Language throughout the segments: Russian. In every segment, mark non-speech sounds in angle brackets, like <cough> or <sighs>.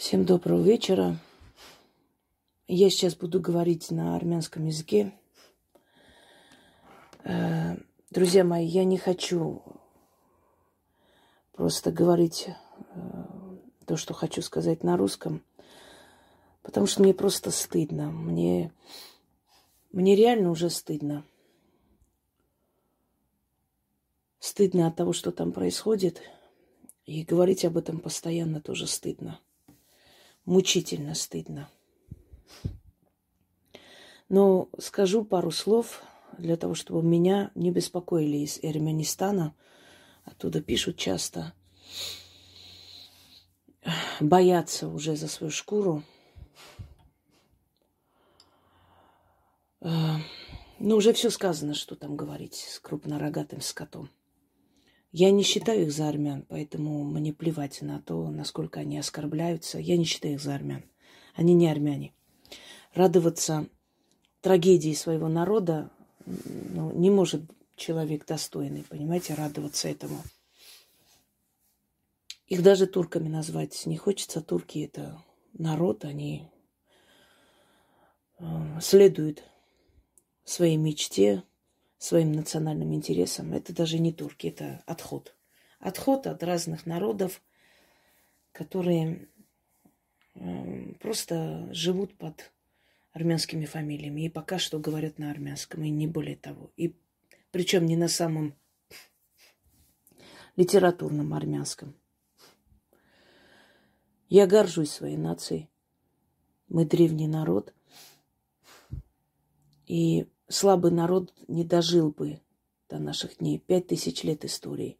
Всем доброго вечера. Я сейчас буду говорить на армянском языке. Э, друзья мои, я не хочу просто говорить э, то, что хочу сказать на русском, потому что мне просто стыдно. Мне, мне реально уже стыдно. Стыдно от того, что там происходит. И говорить об этом постоянно тоже стыдно мучительно стыдно. Но скажу пару слов для того, чтобы меня не беспокоили из Эрменистана. Оттуда пишут часто. Боятся уже за свою шкуру. Ну, уже все сказано, что там говорить с крупнорогатым скотом. Я не считаю их за армян, поэтому мне плевать на то, насколько они оскорбляются. Я не считаю их за армян. Они не армяне. Радоваться трагедии своего народа ну, не может человек достойный, понимаете, радоваться этому. Их даже турками назвать не хочется. Турки это народ, они э, следуют своей мечте, своим национальным интересам. Это даже не турки, это отход. Отход от разных народов, которые э, просто живут под армянскими фамилиями. И пока что говорят на армянском, и не более того. И причем не на самом литературном армянском. Я горжусь своей нацией. Мы древний народ. И слабый народ не дожил бы до наших дней. Пять тысяч лет истории.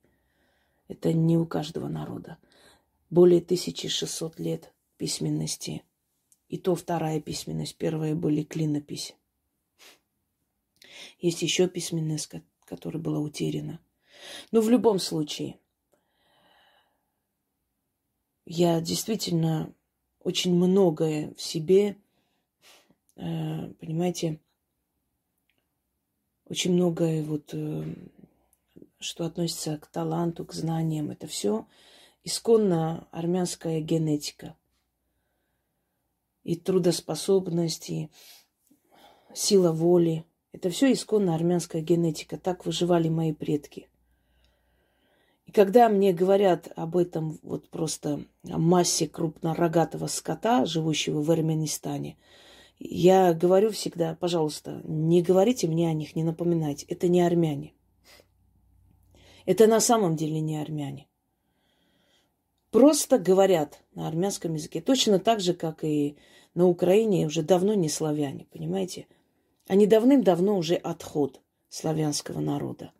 Это не у каждого народа. Более 1600 лет письменности. И то вторая письменность. Первая были клинопись. Есть еще письменность, которая была утеряна. Но в любом случае, я действительно очень многое в себе, э, понимаете, очень многое вот, э, что относится к таланту, к знаниям, это все исконно армянская генетика. И трудоспособность, и сила воли. Это все исконно армянская генетика. Так выживали мои предки. И когда мне говорят об этом вот просто массе крупнорогатого скота, живущего в Армянистане – я говорю всегда, пожалуйста, не говорите мне о них, не напоминайте. Это не армяне. Это на самом деле не армяне. Просто говорят на армянском языке. Точно так же, как и на Украине уже давно не славяне, понимаете? Они давным-давно уже отход славянского народа.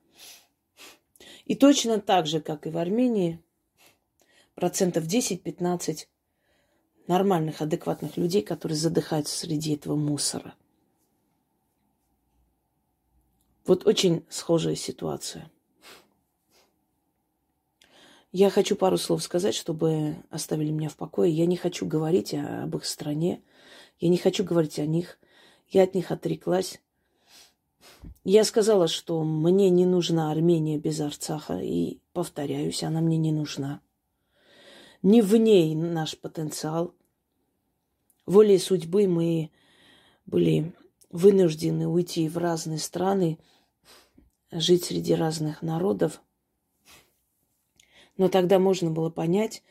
И точно так же, как и в Армении, процентов 10-15 нормальных, адекватных людей, которые задыхаются среди этого мусора. Вот очень схожая ситуация. Я хочу пару слов сказать, чтобы оставили меня в покое. Я не хочу говорить об их стране. Я не хочу говорить о них. Я от них отреклась. Я сказала, что мне не нужна Армения без Арцаха. И повторяюсь, она мне не нужна. Не в ней наш потенциал волей судьбы мы были вынуждены уйти в разные страны, жить среди разных народов. Но тогда можно было понять,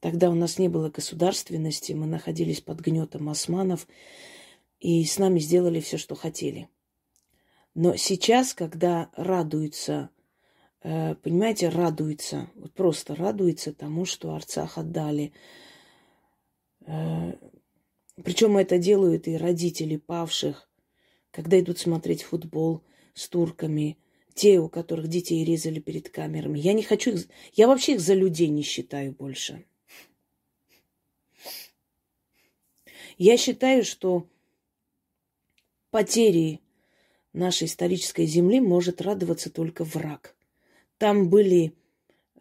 тогда у нас не было государственности, мы находились под гнетом османов, и с нами сделали все, что хотели. Но сейчас, когда радуются, э, понимаете, радуется, вот просто радуется тому, что Арцах отдали, Причем это делают и родители павших, когда идут смотреть футбол с турками, те, у которых детей резали перед камерами. Я не хочу их... Я вообще их за людей не считаю больше. Я считаю, что потери нашей исторической земли может радоваться только враг. Там были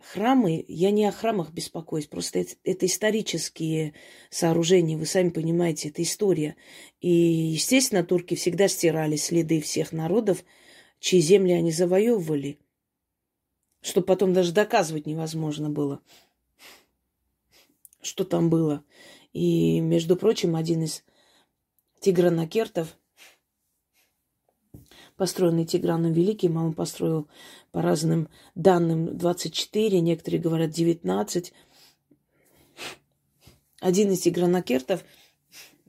храмы, я не о храмах беспокоюсь, просто это, это исторические сооружения, вы сами понимаете, это история. И, естественно, турки всегда стирали следы всех народов, чьи земли они завоевывали, что потом даже доказывать невозможно было, что там было. И, между прочим, один из тигранакертов, построенный Тиграном Великим, а он построил по разным данным 24, некоторые говорят 19. Один из тигранакертов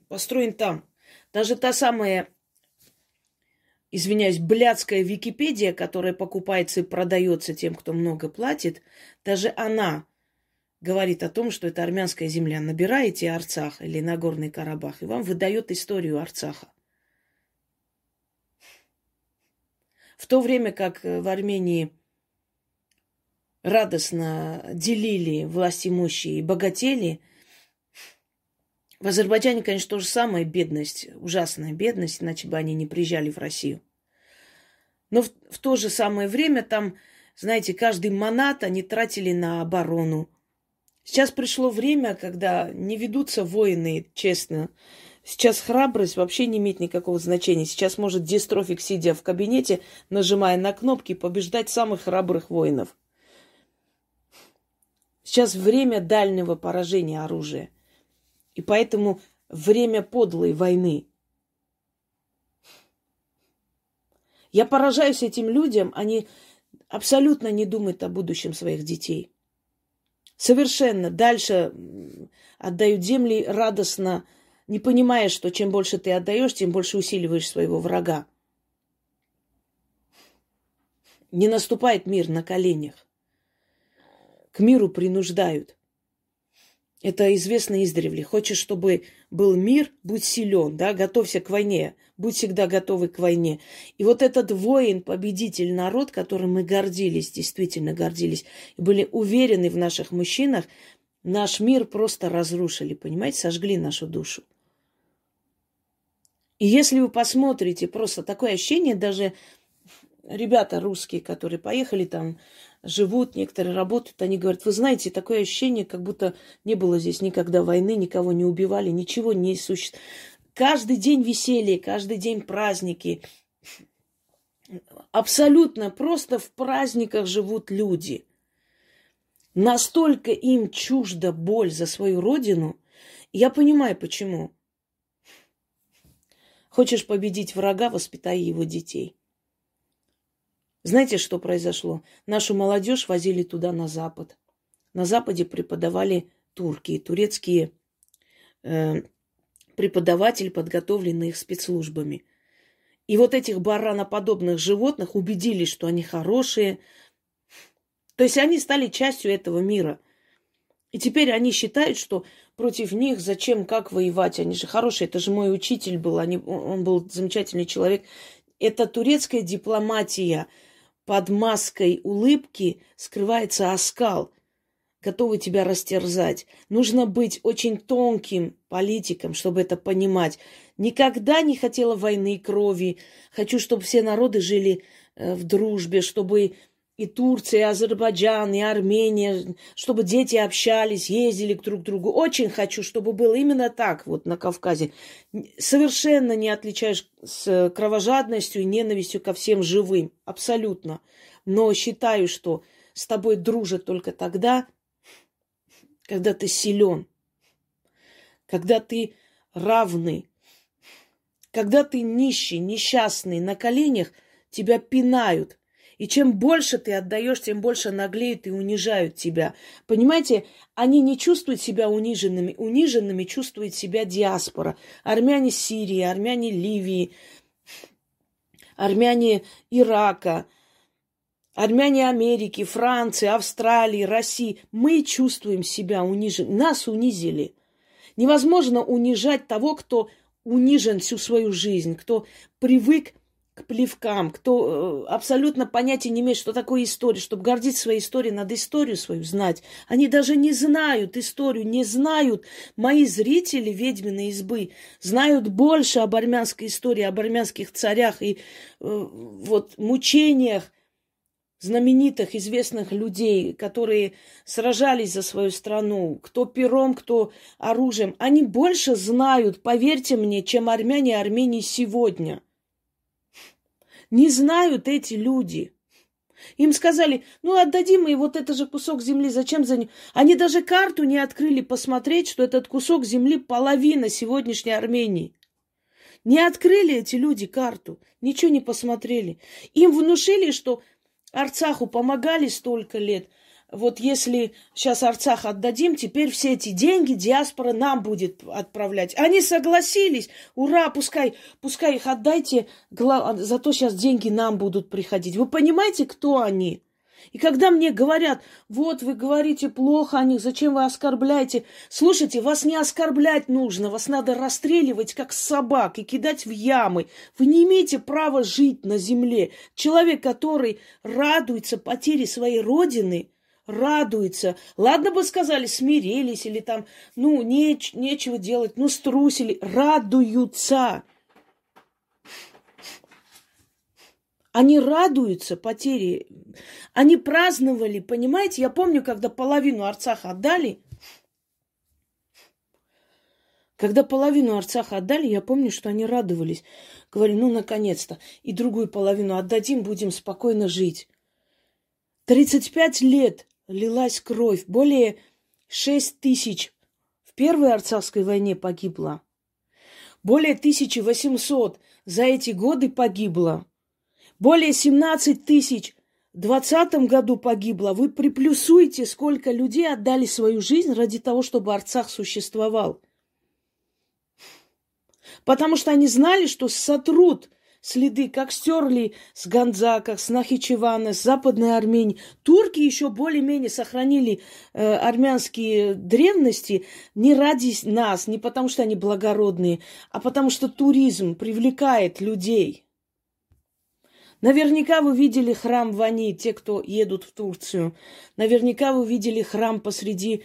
построен там. Даже та самая, извиняюсь, блядская Википедия, которая покупается и продается тем, кто много платит, даже она говорит о том, что это армянская земля. Набираете Арцах или Нагорный Карабах, и вам выдает историю Арцаха. В то время как в Армении радостно делили власть имущие и богатели, в Азербайджане, конечно, то же самое, бедность, ужасная бедность, иначе бы они не приезжали в Россию. Но в, в то же самое время там, знаете, каждый манат они тратили на оборону, Сейчас пришло время, когда не ведутся войны, честно. Сейчас храбрость вообще не имеет никакого значения. Сейчас может дистрофик, сидя в кабинете, нажимая на кнопки, побеждать самых храбрых воинов. Сейчас время дальнего поражения оружия. И поэтому время подлой войны. Я поражаюсь этим людям, они абсолютно не думают о будущем своих детей. Совершенно. Дальше отдают земли радостно, не понимая, что чем больше ты отдаешь, тем больше усиливаешь своего врага. Не наступает мир на коленях. К миру принуждают. Это известно издревле. Хочешь, чтобы был мир, будь силен, да, готовься к войне, будь всегда готовы к войне. И вот этот воин, победитель, народ, которым мы гордились, действительно гордились, и были уверены в наших мужчинах, наш мир просто разрушили, понимаете, сожгли нашу душу. И если вы посмотрите, просто такое ощущение, даже ребята русские, которые поехали там живут, некоторые работают, они говорят, вы знаете, такое ощущение, как будто не было здесь никогда войны, никого не убивали, ничего не существует. Каждый день веселье, каждый день праздники. Абсолютно просто в праздниках живут люди. Настолько им чужда боль за свою родину. Я понимаю, почему. Хочешь победить врага, воспитай его детей. Знаете, что произошло? Нашу молодежь возили туда на Запад. На Западе преподавали турки, турецкие э, преподаватели, подготовленные их спецслужбами. И вот этих бараноподобных животных убедили, что они хорошие. То есть они стали частью этого мира. И теперь они считают, что против них зачем, как воевать. Они же хорошие. Это же мой учитель был. Они, он был замечательный человек. Это турецкая дипломатия – под маской улыбки скрывается оскал, готовый тебя растерзать. Нужно быть очень тонким политиком, чтобы это понимать. Никогда не хотела войны и крови. Хочу, чтобы все народы жили э, в дружбе, чтобы и Турция, и Азербайджан, и Армения, чтобы дети общались, ездили друг к другу. Очень хочу, чтобы было именно так вот на Кавказе. Совершенно не отличаешь с кровожадностью и ненавистью ко всем живым. Абсолютно. Но считаю, что с тобой дружат только тогда, когда ты силен, когда ты равный, когда ты нищий, несчастный, на коленях тебя пинают, и чем больше ты отдаешь, тем больше наглеют и унижают тебя. Понимаете, они не чувствуют себя униженными. Униженными чувствует себя диаспора. Армяне Сирии, армяне Ливии, армяне Ирака, армяне Америки, Франции, Австралии, России. Мы чувствуем себя униженными. Нас унизили. Невозможно унижать того, кто унижен всю свою жизнь, кто привык к плевкам, кто э, абсолютно понятия не имеет, что такое история, чтобы гордиться своей историей, надо историю свою знать. Они даже не знают историю, не знают. Мои зрители ведьмины избы знают больше об армянской истории, об армянских царях и э, вот мучениях знаменитых, известных людей, которые сражались за свою страну, кто пером, кто оружием. Они больше знают, поверьте мне, чем армяне Армении сегодня – не знают эти люди. Им сказали, ну отдадим мы вот это же кусок земли, зачем за ним? Они даже карту не открыли посмотреть, что этот кусок земли половина сегодняшней Армении. Не открыли эти люди карту, ничего не посмотрели. Им внушили, что Арцаху помогали столько лет. Вот если сейчас Арцах отдадим, теперь все эти деньги диаспора нам будет отправлять. Они согласились. Ура, пускай, пускай их отдайте, зато сейчас деньги нам будут приходить. Вы понимаете, кто они? И когда мне говорят, вот вы говорите плохо о них, зачем вы оскорбляете? Слушайте, вас не оскорблять нужно, вас надо расстреливать, как собак, и кидать в ямы. Вы не имеете права жить на земле. Человек, который радуется потере своей родины, радуется. Ладно бы сказали, смирились или там, ну, неч- нечего делать, ну, струсили. Радуются. Они радуются потере. Они праздновали, понимаете? Я помню, когда половину Арцаха отдали, когда половину Арцаха отдали, я помню, что они радовались. Говорю, ну, наконец-то. И другую половину отдадим, будем спокойно жить. 35 лет лилась кровь. Более 6 тысяч в Первой Арцахской войне погибло. Более 1800 за эти годы погибло. Более 17 тысяч в 2020 году погибло. Вы приплюсуете, сколько людей отдали свою жизнь ради того, чтобы Арцах существовал. Потому что они знали, что сотрут следы, как стерли с Ганза, как с Нахичевана, с Западной Армении. Турки еще более-менее сохранили э, армянские древности не ради нас, не потому что они благородные, а потому что туризм привлекает людей. Наверняка вы видели храм Вани, те, кто едут в Турцию. Наверняка вы видели храм посреди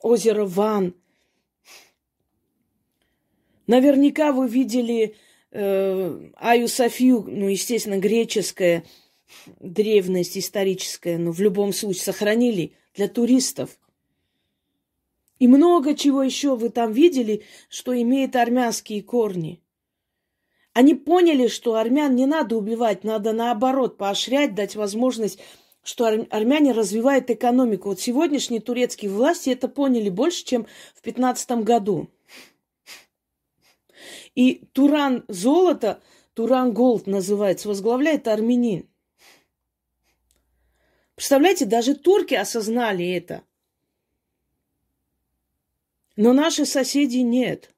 озера Ван. Наверняка вы видели Аю Софию, ну, естественно, греческая древность историческая, но в любом случае сохранили для туристов. И много чего еще вы там видели, что имеет армянские корни. Они поняли, что армян не надо убивать, надо наоборот поощрять, дать возможность, что армяне развивают экономику. Вот сегодняшние турецкие власти это поняли больше, чем в 15 году. И Туран золото, Туран Голд называется, возглавляет армянин. Представляете, даже турки осознали это. Но наши соседи нет.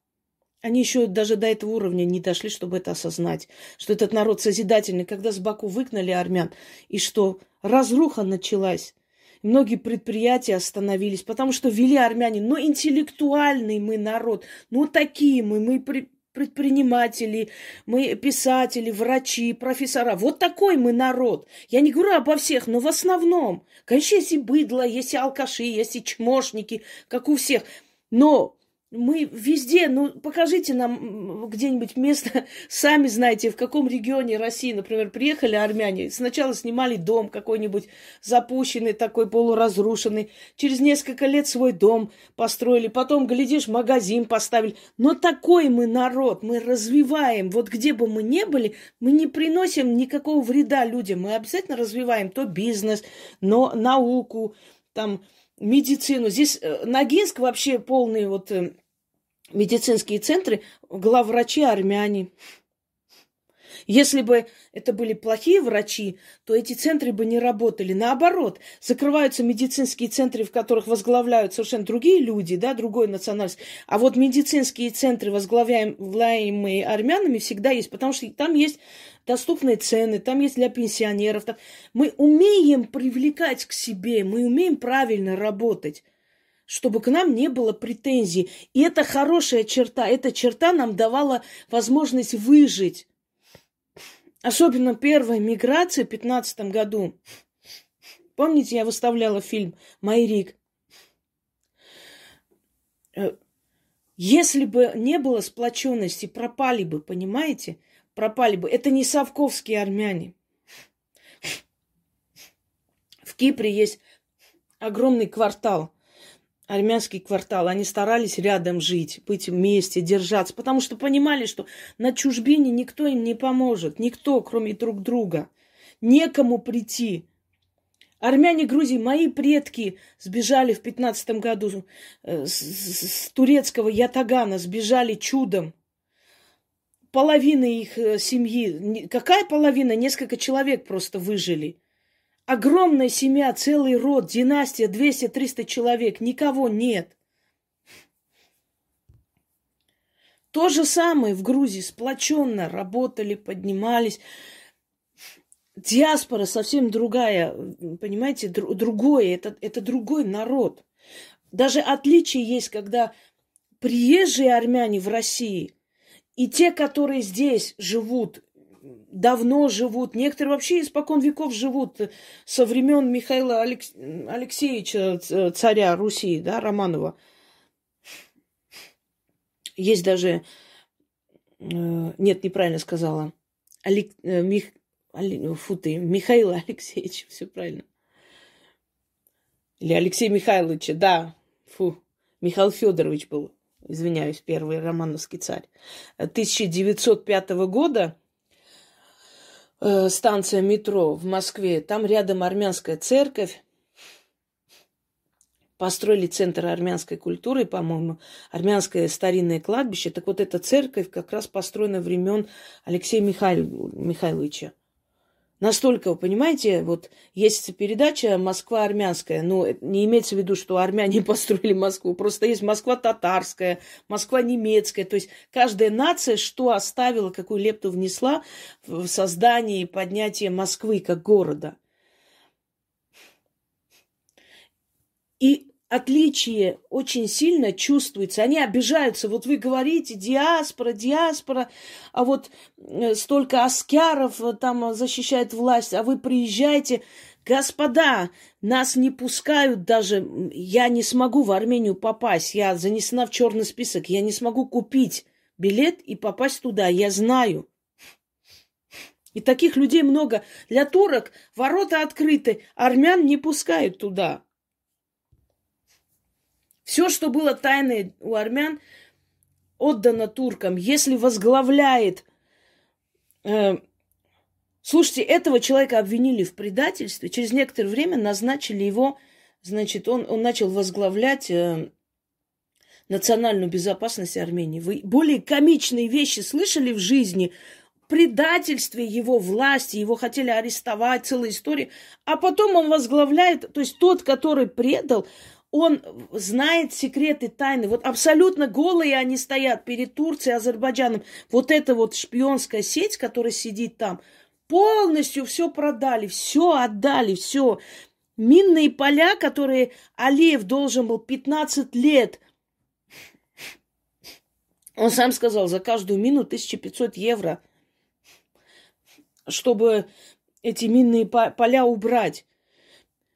Они еще даже до этого уровня не дошли, чтобы это осознать, что этот народ созидательный, когда с Баку выгнали армян, и что разруха началась. Многие предприятия остановились, потому что вели армяне. Но интеллектуальный мы народ, ну такие мы, мы предприниматели, мы писатели, врачи, профессора. Вот такой мы народ. Я не говорю обо всех, но в основном. Конечно, есть и быдло, есть и алкаши, есть и чмошники, как у всех. Но мы везде, ну, покажите нам где-нибудь место, <laughs> сами знаете, в каком регионе России, например, приехали армяне, сначала снимали дом какой-нибудь запущенный, такой полуразрушенный, через несколько лет свой дом построили, потом, глядишь, магазин поставили. Но такой мы народ, мы развиваем, вот где бы мы ни были, мы не приносим никакого вреда людям, мы обязательно развиваем то бизнес, но науку, там, медицину. Здесь э, Ногинск вообще полный вот э, медицинские центры, главврачи армяне. Если бы это были плохие врачи, то эти центры бы не работали. Наоборот, закрываются медицинские центры, в которых возглавляют совершенно другие люди, да, другой национальность. А вот медицинские центры, возглавляемые армянами, всегда есть, потому что там есть доступные цены, там есть для пенсионеров. Там... Мы умеем привлекать к себе, мы умеем правильно работать чтобы к нам не было претензий. И это хорошая черта. Эта черта нам давала возможность выжить. Особенно первая миграция в 2015 году. Помните, я выставляла фильм «Майрик»? Э, если бы не было сплоченности, пропали бы, понимаете? Пропали бы. Это не совковские армяне. В Кипре есть огромный квартал – армянский квартал, они старались рядом жить, быть вместе, держаться, потому что понимали, что на чужбине никто им не поможет, никто, кроме друг друга. Некому прийти Армяне Грузии, мои предки сбежали в пятнадцатом году э, с, с, с турецкого Ятагана, сбежали чудом. Половина их э, семьи, какая половина? Несколько человек просто выжили. Огромная семья, целый род, династия, 200-300 человек, никого нет. То же самое в Грузии, сплоченно работали, поднимались. Диаспора совсем другая, понимаете, дру, другое, это, это другой народ. Даже отличие есть, когда приезжие армяне в России и те, которые здесь живут, давно живут, некоторые вообще испокон веков живут со времен Михаила Алекс... Алексеевича, царя Руси, да, Романова – есть даже... Э, нет, неправильно сказала. Алек... Э, Мих... Фу ты, Михаил Алексеевич, <laughs> все правильно. Или Алексей Михайлович, да. Фу, Михаил Федорович был, извиняюсь, первый романовский царь. 1905 года э, станция метро в Москве, там рядом армянская церковь, построили центр армянской культуры, по-моему, армянское старинное кладбище. Так вот, эта церковь как раз построена времен Алексея Михаил... Михайловича. Настолько, понимаете, вот есть передача «Москва армянская». Ну, не имеется в виду, что армяне <laughs> построили Москву. Просто есть Москва татарская, Москва немецкая. То есть каждая нация что оставила, какую лепту внесла в создание и поднятие Москвы как города. И отличие очень сильно чувствуется. Они обижаются. Вот вы говорите диаспора, диаспора, а вот э, столько аскяров э, там защищает власть, а вы приезжаете. Господа, нас не пускают даже, я не смогу в Армению попасть, я занесена в черный список, я не смогу купить билет и попасть туда, я знаю. И таких людей много. Для турок ворота открыты, армян не пускают туда. Все, что было тайной у армян, отдано туркам. Если возглавляет... Э, слушайте, этого человека обвинили в предательстве. Через некоторое время назначили его... Значит, он, он начал возглавлять... Э, национальную безопасность Армении. Вы более комичные вещи слышали в жизни? предательстве его власти, его хотели арестовать, целая история. А потом он возглавляет, то есть тот, который предал, он знает секреты тайны. Вот абсолютно голые они стоят перед Турцией, Азербайджаном. Вот эта вот шпионская сеть, которая сидит там, полностью все продали, все отдали, все. Минные поля, которые Алиев должен был 15 лет, он сам сказал, за каждую мину 1500 евро, чтобы эти минные поля убрать.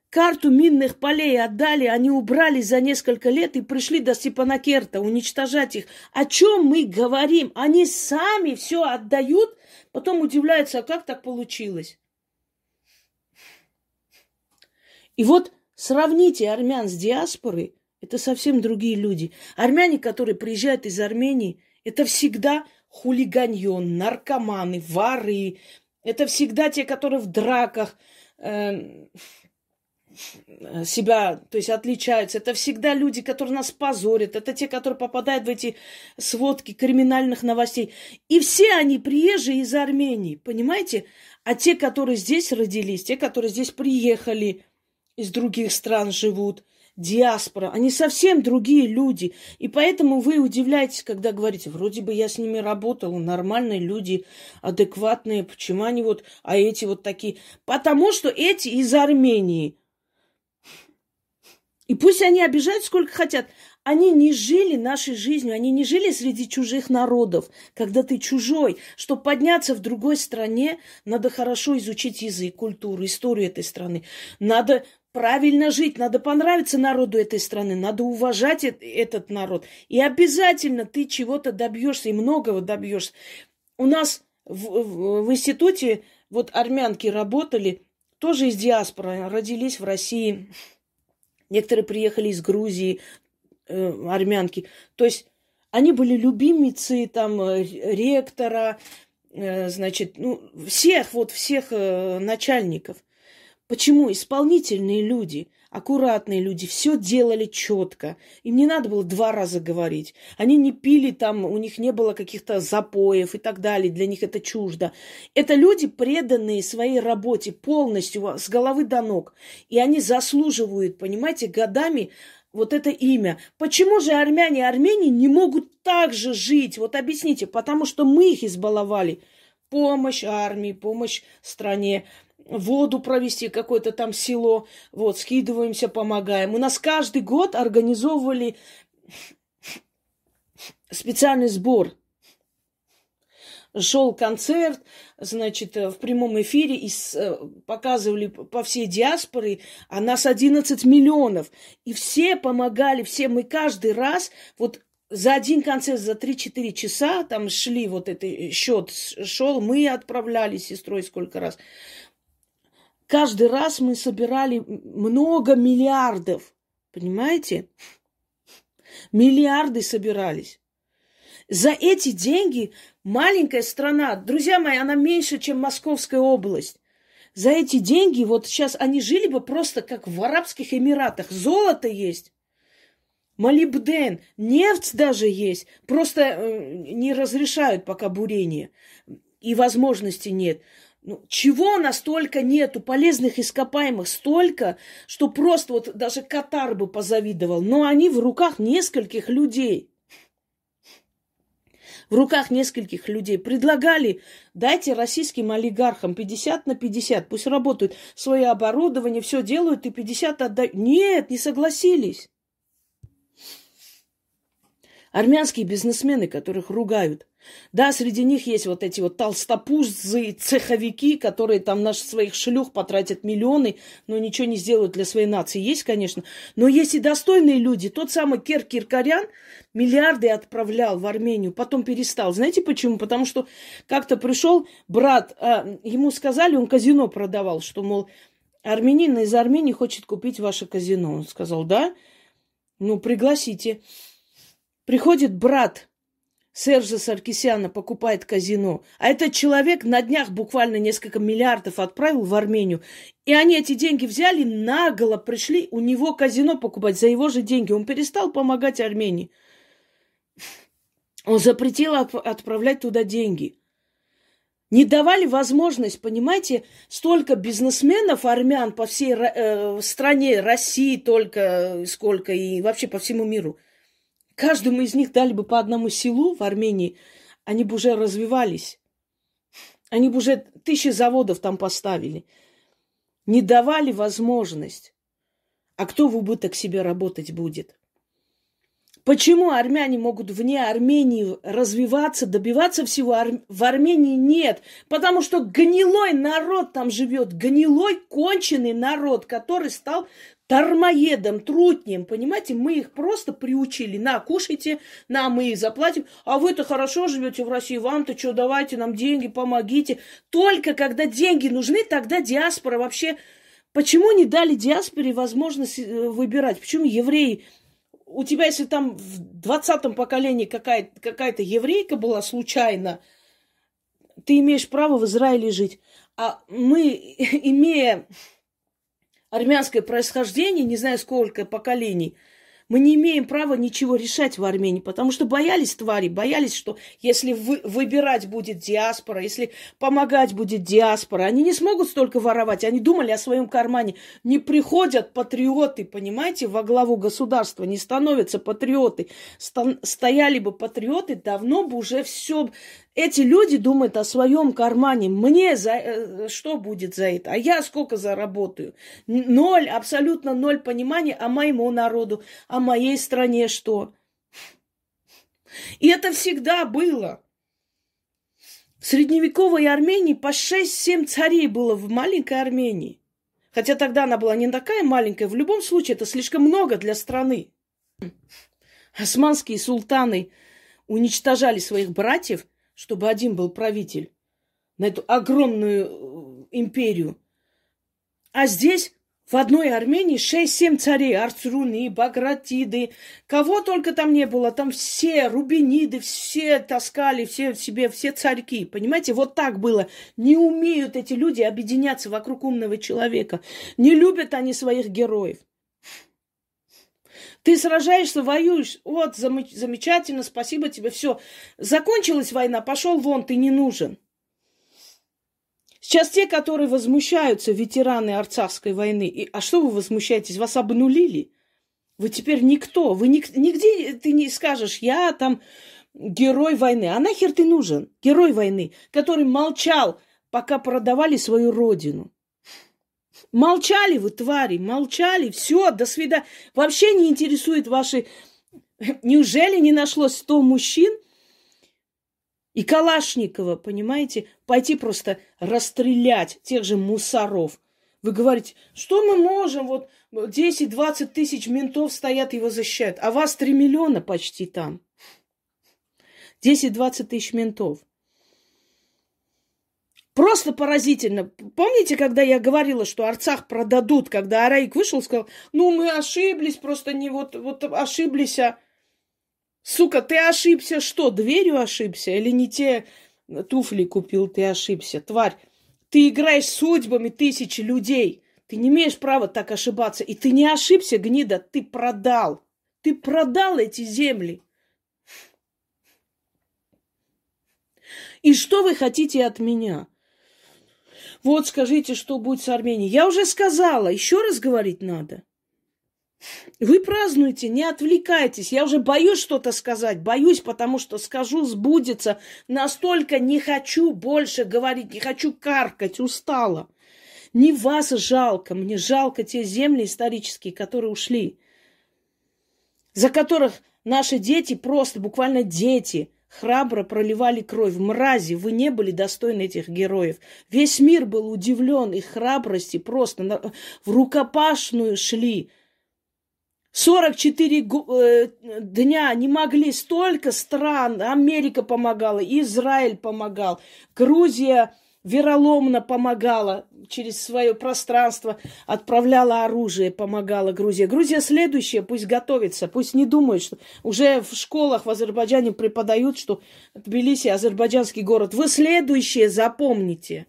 Карту минных полей отдали, они убрали за несколько лет и пришли до Степанакерта уничтожать их. О чем мы говорим? Они сами все отдают, потом удивляются, а как так получилось? И вот сравните армян с диаспорой, это совсем другие люди. Армяне, которые приезжают из Армении, это всегда хулиганьон, наркоманы, воры. Это всегда те, которые в драках, э, Э, себя, то есть отличаются. Это всегда люди, которые нас позорят. Это те, которые попадают в эти сводки криминальных новостей. И все они приезжие из Армении, понимаете? А те, которые здесь родились, те, которые здесь приехали, из других стран живут, диаспора, они совсем другие люди. И поэтому вы удивляетесь, когда говорите, вроде бы я с ними работала, нормальные люди, адекватные, почему они вот, а эти вот такие? Потому что эти из Армении – и пусть они обижают сколько хотят. Они не жили нашей жизнью, они не жили среди чужих народов, когда ты чужой. Чтобы подняться в другой стране, надо хорошо изучить язык, культуру, историю этой страны. Надо правильно жить, надо понравиться народу этой страны, надо уважать этот народ. И обязательно ты чего-то добьешься и многого добьешься. У нас в, в, в институте вот армянки работали, тоже из диаспоры, родились в России, Некоторые приехали из Грузии, э, армянки. То есть они были любимицы там э, ректора, э, значит, ну, всех, вот всех э, начальников. Почему? Исполнительные люди, аккуратные люди, все делали четко. Им не надо было два раза говорить. Они не пили там, у них не было каких-то запоев и так далее. Для них это чуждо. Это люди, преданные своей работе полностью, с головы до ног. И они заслуживают, понимаете, годами вот это имя. Почему же армяне и армяне не могут так же жить? Вот объясните, потому что мы их избаловали. Помощь армии, помощь стране, воду провести, какое-то там село, вот, скидываемся, помогаем. У нас каждый год организовывали специальный сбор. Шел концерт, значит, в прямом эфире и с, показывали по всей диаспоре, а нас 11 миллионов. И все помогали, все, мы каждый раз, вот за один концерт, за 3-4 часа там шли, вот этот счет шел, мы отправляли сестрой сколько раз. Каждый раз мы собирали много миллиардов. Понимаете? Миллиарды собирались. За эти деньги маленькая страна, друзья мои, она меньше, чем Московская область. За эти деньги, вот сейчас они жили бы просто как в Арабских Эмиратах. Золото есть, молибден, нефть даже есть. Просто э, не разрешают пока бурение. И возможности нет. Ну, чего настолько нету, полезных ископаемых столько, что просто вот даже Катар бы позавидовал. Но они в руках нескольких людей. В руках нескольких людей. Предлагали, дайте российским олигархам 50 на 50. Пусть работают свое оборудование, все делают и 50 отдают. Нет, не согласились. Армянские бизнесмены, которых ругают. Да, среди них есть вот эти вот толстопузы, цеховики, которые там наших своих шлюх потратят миллионы, но ничего не сделают для своей нации. Есть, конечно. Но есть и достойные люди. Тот самый Кер Киркорян миллиарды отправлял в Армению, потом перестал. Знаете почему? Потому что как-то пришел брат, а, ему сказали, он казино продавал, что, мол, армянин из Армении хочет купить ваше казино. Он сказал, да, ну, пригласите. Приходит брат Сержа Саркисяна, покупает казино. А этот человек на днях буквально несколько миллиардов отправил в Армению. И они эти деньги взяли, наголо пришли у него казино покупать за его же деньги. Он перестал помогать Армении. Он запретил отправлять туда деньги. Не давали возможность, понимаете, столько бизнесменов армян по всей э, стране, России только сколько и вообще по всему миру – Каждому из них дали бы по одному селу в Армении, они бы уже развивались. Они бы уже тысячи заводов там поставили. Не давали возможность. А кто в убыток себе работать будет? Почему армяне могут вне Армении развиваться, добиваться всего? В Армении нет. Потому что гнилой народ там живет. Гнилой, конченый народ, который стал дармоедом, трутнем, понимаете, мы их просто приучили. На, кушайте, на, мы их заплатим. А вы-то хорошо живете в России, вам-то что, давайте нам деньги, помогите. Только когда деньги нужны, тогда диаспора вообще... Почему не дали диаспоре возможность э, выбирать? Почему евреи... У тебя, если там в двадцатом поколении какая- какая-то еврейка была случайно, ты имеешь право в Израиле жить. А мы, <laughs> имея армянское происхождение, не знаю сколько поколений, мы не имеем права ничего решать в Армении, потому что боялись твари, боялись, что если вы, выбирать будет диаспора, если помогать будет диаспора, они не смогут столько воровать. Они думали о своем кармане. Не приходят патриоты, понимаете, во главу государства, не становятся патриоты. Сто, стояли бы патриоты, давно бы уже все эти люди думают о своем кармане. Мне за э, что будет за это? А я сколько заработаю? Ноль, абсолютно ноль понимания о моему народу, о моей стране что. И это всегда было. В средневековой Армении по 6-7 царей было в маленькой Армении. Хотя тогда она была не такая маленькая. В любом случае, это слишком много для страны. Османские султаны уничтожали своих братьев – чтобы один был правитель на эту огромную э, империю. А здесь В одной Армении 6-7 царей, Арцруны, Багратиды, кого только там не было, там все рубиниды, все таскали, все себе, все царьки. Понимаете, вот так было. Не умеют эти люди объединяться вокруг умного человека. Не любят они своих героев. Ты сражаешься, воюешь. Вот, замечательно, спасибо тебе, все. Закончилась война, пошел вон, ты не нужен. Сейчас те, которые возмущаются, ветераны Арцахской войны, и, а что вы возмущаетесь? Вас обнулили? Вы теперь никто. Вы ник, нигде ты не скажешь, я там герой войны. А нахер ты нужен? Герой войны, который молчал, пока продавали свою родину. Молчали вы, твари, молчали, все, до свидания. Вообще не интересует ваши... Неужели не нашлось сто мужчин, и Калашникова, понимаете, пойти просто расстрелять тех же мусоров. Вы говорите, что мы можем, вот 10-20 тысяч ментов стоят, его защищают, а вас 3 миллиона почти там. 10-20 тысяч ментов. Просто поразительно. Помните, когда я говорила, что Арцах продадут, когда Араик вышел, сказал, ну, мы ошиблись, просто не вот, вот ошиблись, а Сука, ты ошибся что, дверью ошибся? Или не те туфли купил, ты ошибся? Тварь, ты играешь судьбами тысячи людей. Ты не имеешь права так ошибаться. И ты не ошибся, гнида, ты продал. Ты продал эти земли. И что вы хотите от меня? Вот скажите, что будет с Арменией. Я уже сказала, еще раз говорить надо. Вы празднуете, не отвлекайтесь. Я уже боюсь что-то сказать. Боюсь, потому что скажу, сбудется. Настолько не хочу больше говорить, не хочу каркать, устала. Не вас жалко, мне жалко те земли исторические, которые ушли. За которых наши дети, просто буквально дети, храбро проливали кровь. Мрази, вы не были достойны этих героев. Весь мир был удивлен их храбрости, просто в рукопашную шли 44 э, дня не могли столько стран. Америка помогала, Израиль помогал, Грузия вероломно помогала через свое пространство, отправляла оружие, помогала Грузия. Грузия следующая, пусть готовится, пусть не думает, что уже в школах в Азербайджане преподают, что Тбилиси азербайджанский город. Вы следующие запомните.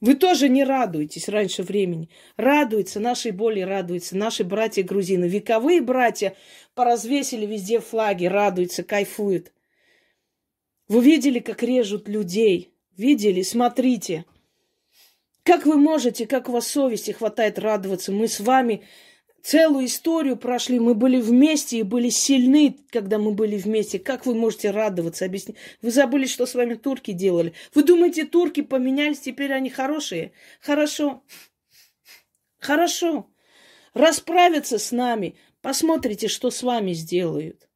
Вы тоже не радуетесь раньше времени. Радуются, нашей боли радуются, наши братья грузины. Вековые братья поразвесили везде флаги, радуются, кайфуют. Вы видели, как режут людей? Видели? Смотрите. Как вы можете, как у вас совести хватает радоваться? Мы с вами целую историю прошли, мы были вместе и были сильны, когда мы были вместе. Как вы можете радоваться? Объясни. Вы забыли, что с вами турки делали? Вы думаете, турки поменялись, теперь они хорошие? Хорошо. Хорошо. Расправятся с нами. Посмотрите, что с вами сделают.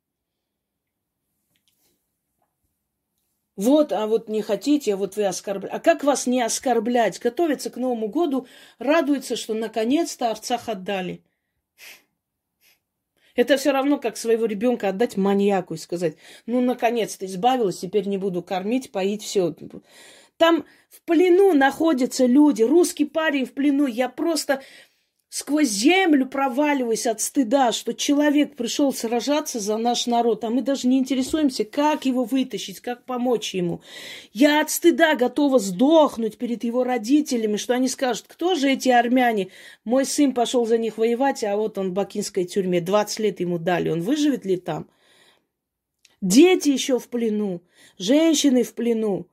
Вот, а вот не хотите, а вот вы оскорбляете. А как вас не оскорблять? Готовятся к Новому году, радуются, что наконец-то Арцах отдали. Это все равно, как своего ребенка отдать маньяку и сказать, ну, наконец-то избавилась, теперь не буду кормить, поить, все. Там в плену находятся люди, русский парень в плену. Я просто сквозь землю проваливаясь от стыда, что человек пришел сражаться за наш народ, а мы даже не интересуемся, как его вытащить, как помочь ему. Я от стыда готова сдохнуть перед его родителями, что они скажут, кто же эти армяне? Мой сын пошел за них воевать, а вот он в бакинской тюрьме, 20 лет ему дали, он выживет ли там? Дети еще в плену, женщины в плену.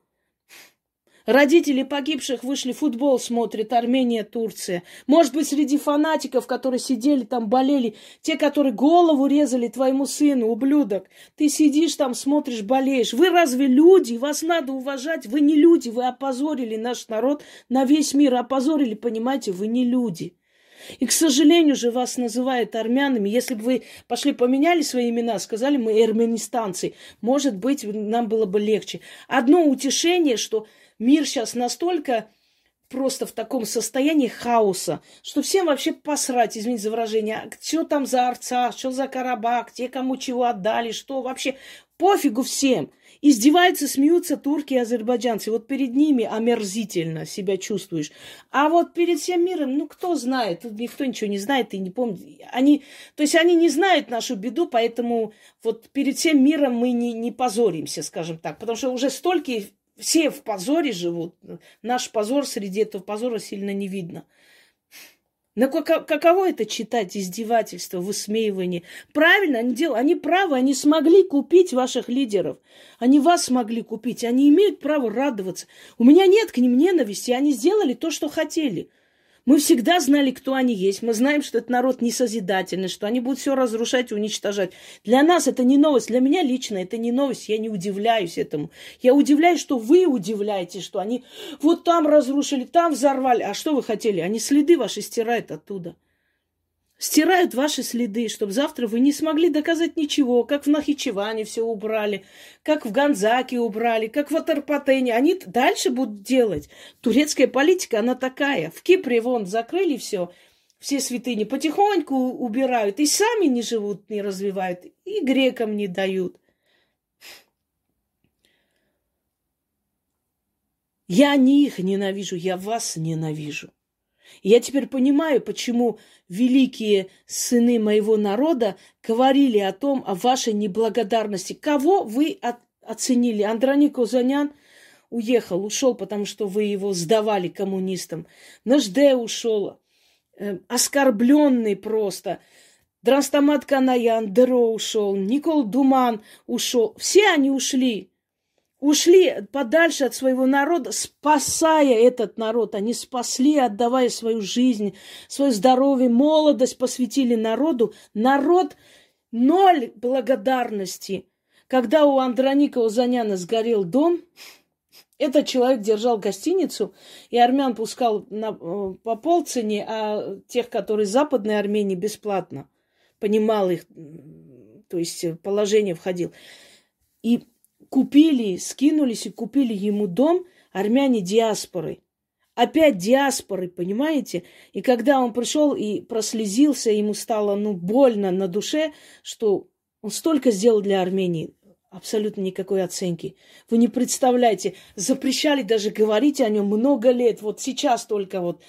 Родители погибших вышли, футбол смотрят, Армения, Турция. Может быть, среди фанатиков, которые сидели там, болели, те, которые голову резали твоему сыну, ублюдок. Ты сидишь там, смотришь, болеешь. Вы разве люди? Вас надо уважать. Вы не люди, вы опозорили наш народ на весь мир. Опозорили, понимаете, вы не люди. И, к сожалению же, вас называют армянами. Если бы вы пошли поменяли свои имена, сказали мы армянистанцы, может быть, нам было бы легче. Одно утешение, что мир сейчас настолько просто в таком состоянии хаоса, что всем вообще посрать, извините за выражение, а что там за Арцах, что за Карабах, те кому чего отдали, что вообще Пофигу всем. Издеваются, смеются турки и азербайджанцы. Вот перед ними омерзительно себя чувствуешь. А вот перед всем миром, ну, кто знает? Тут никто ничего не знает и не помнит. Они, то есть они не знают нашу беду, поэтому вот перед всем миром мы не, не позоримся, скажем так. Потому что уже столько все в позоре живут. Наш позор среди этого позора сильно не видно. Но каково это читать издевательство, высмеивание? Правильно они делают, они правы, они смогли купить ваших лидеров. Они вас смогли купить, они имеют право радоваться. У меня нет к ним ненависти, они сделали то, что хотели. Мы всегда знали, кто они есть. Мы знаем, что этот народ несозидательный, что они будут все разрушать и уничтожать. Для нас это не новость. Для меня лично это не новость. Я не удивляюсь этому. Я удивляюсь, что вы удивляетесь, что они вот там разрушили, там взорвали. А что вы хотели? Они следы ваши стирают оттуда стирают ваши следы, чтобы завтра вы не смогли доказать ничего, как в Нахичеване все убрали, как в Ганзаке убрали, как в Атарпатене. Они дальше будут делать. Турецкая политика, она такая. В Кипре вон закрыли все, все святыни, потихоньку убирают, и сами не живут, не развивают, и грекам не дают. Я не их ненавижу, я вас ненавижу. Я теперь понимаю, почему великие сыны моего народа говорили о том, о вашей неблагодарности. Кого вы от, оценили? Андроник Озанян уехал, ушел, потому что вы его сдавали коммунистам. Нажде ушел, э, оскорбленный просто. Драстамат Канаян, Деро ушел, Никол Думан ушел. Все они ушли ушли подальше от своего народа, спасая этот народ. Они спасли, отдавая свою жизнь, свое здоровье, молодость посвятили народу. Народ ноль благодарности. Когда у Андроника Узаняна сгорел дом, <laughs> этот человек держал гостиницу, и армян пускал на, э, по полцене, а тех, которые Западной Армении, бесплатно. Понимал их, то есть положение входил. И купили, скинулись и купили ему дом армяне диаспоры. Опять диаспоры, понимаете? И когда он пришел и прослезился, ему стало ну, больно на душе, что он столько сделал для Армении, абсолютно никакой оценки. Вы не представляете, запрещали даже говорить о нем много лет. Вот сейчас только вот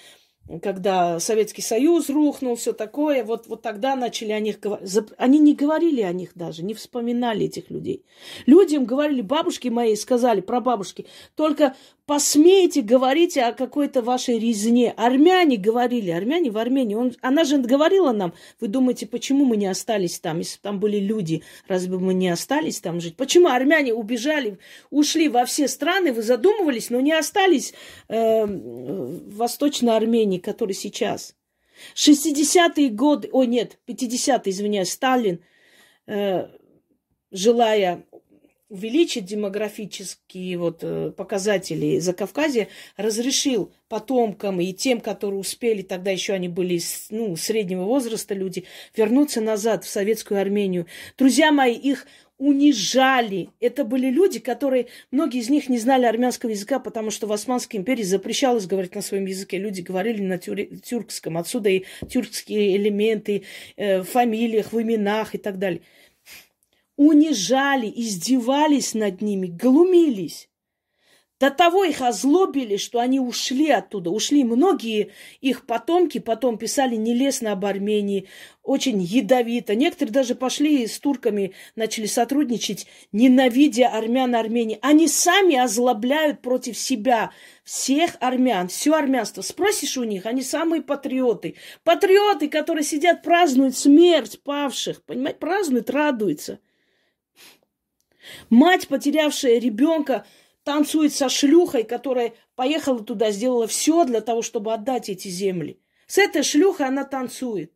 когда Советский Союз рухнул, все такое, вот, вот тогда начали о них говорить. Они не говорили о них даже, не вспоминали этих людей. Людям говорили, бабушки мои сказали, про бабушки, только посмейте говорить о какой-то вашей резне. Армяне говорили, армяне в Армении. Он, она же говорила нам, вы думаете, почему мы не остались там, если там были люди, разве мы не остались там жить? Почему армяне убежали, ушли во все страны, вы задумывались, но не остались э, в Восточной Армении, который сейчас. 60-е годы, о нет, 50-е, извиняюсь, Сталин, э, желая увеличить демографические вот э, показатели Закавказья, разрешил потомкам и тем, которые успели, тогда еще они были ну, среднего возраста люди, вернуться назад в советскую Армению. Друзья мои, их унижали. Это были люди, которые, многие из них не знали армянского языка, потому что в Османской империи запрещалось говорить на своем языке. Люди говорили на тюр... тюркском. Отсюда и тюркские элементы э, в фамилиях, в именах и так далее унижали, издевались над ними, глумились. До того их озлобили, что они ушли оттуда. Ушли многие их потомки, потом писали нелестно об Армении, очень ядовито. Некоторые даже пошли с турками, начали сотрудничать, ненавидя армян Армении. Они сами озлобляют против себя всех армян, все армянство. Спросишь у них, они самые патриоты. Патриоты, которые сидят, празднуют смерть павших, понимаете, празднуют, радуются. Мать, потерявшая ребенка, танцует со шлюхой, которая поехала туда, сделала все для того, чтобы отдать эти земли. С этой шлюхой она танцует.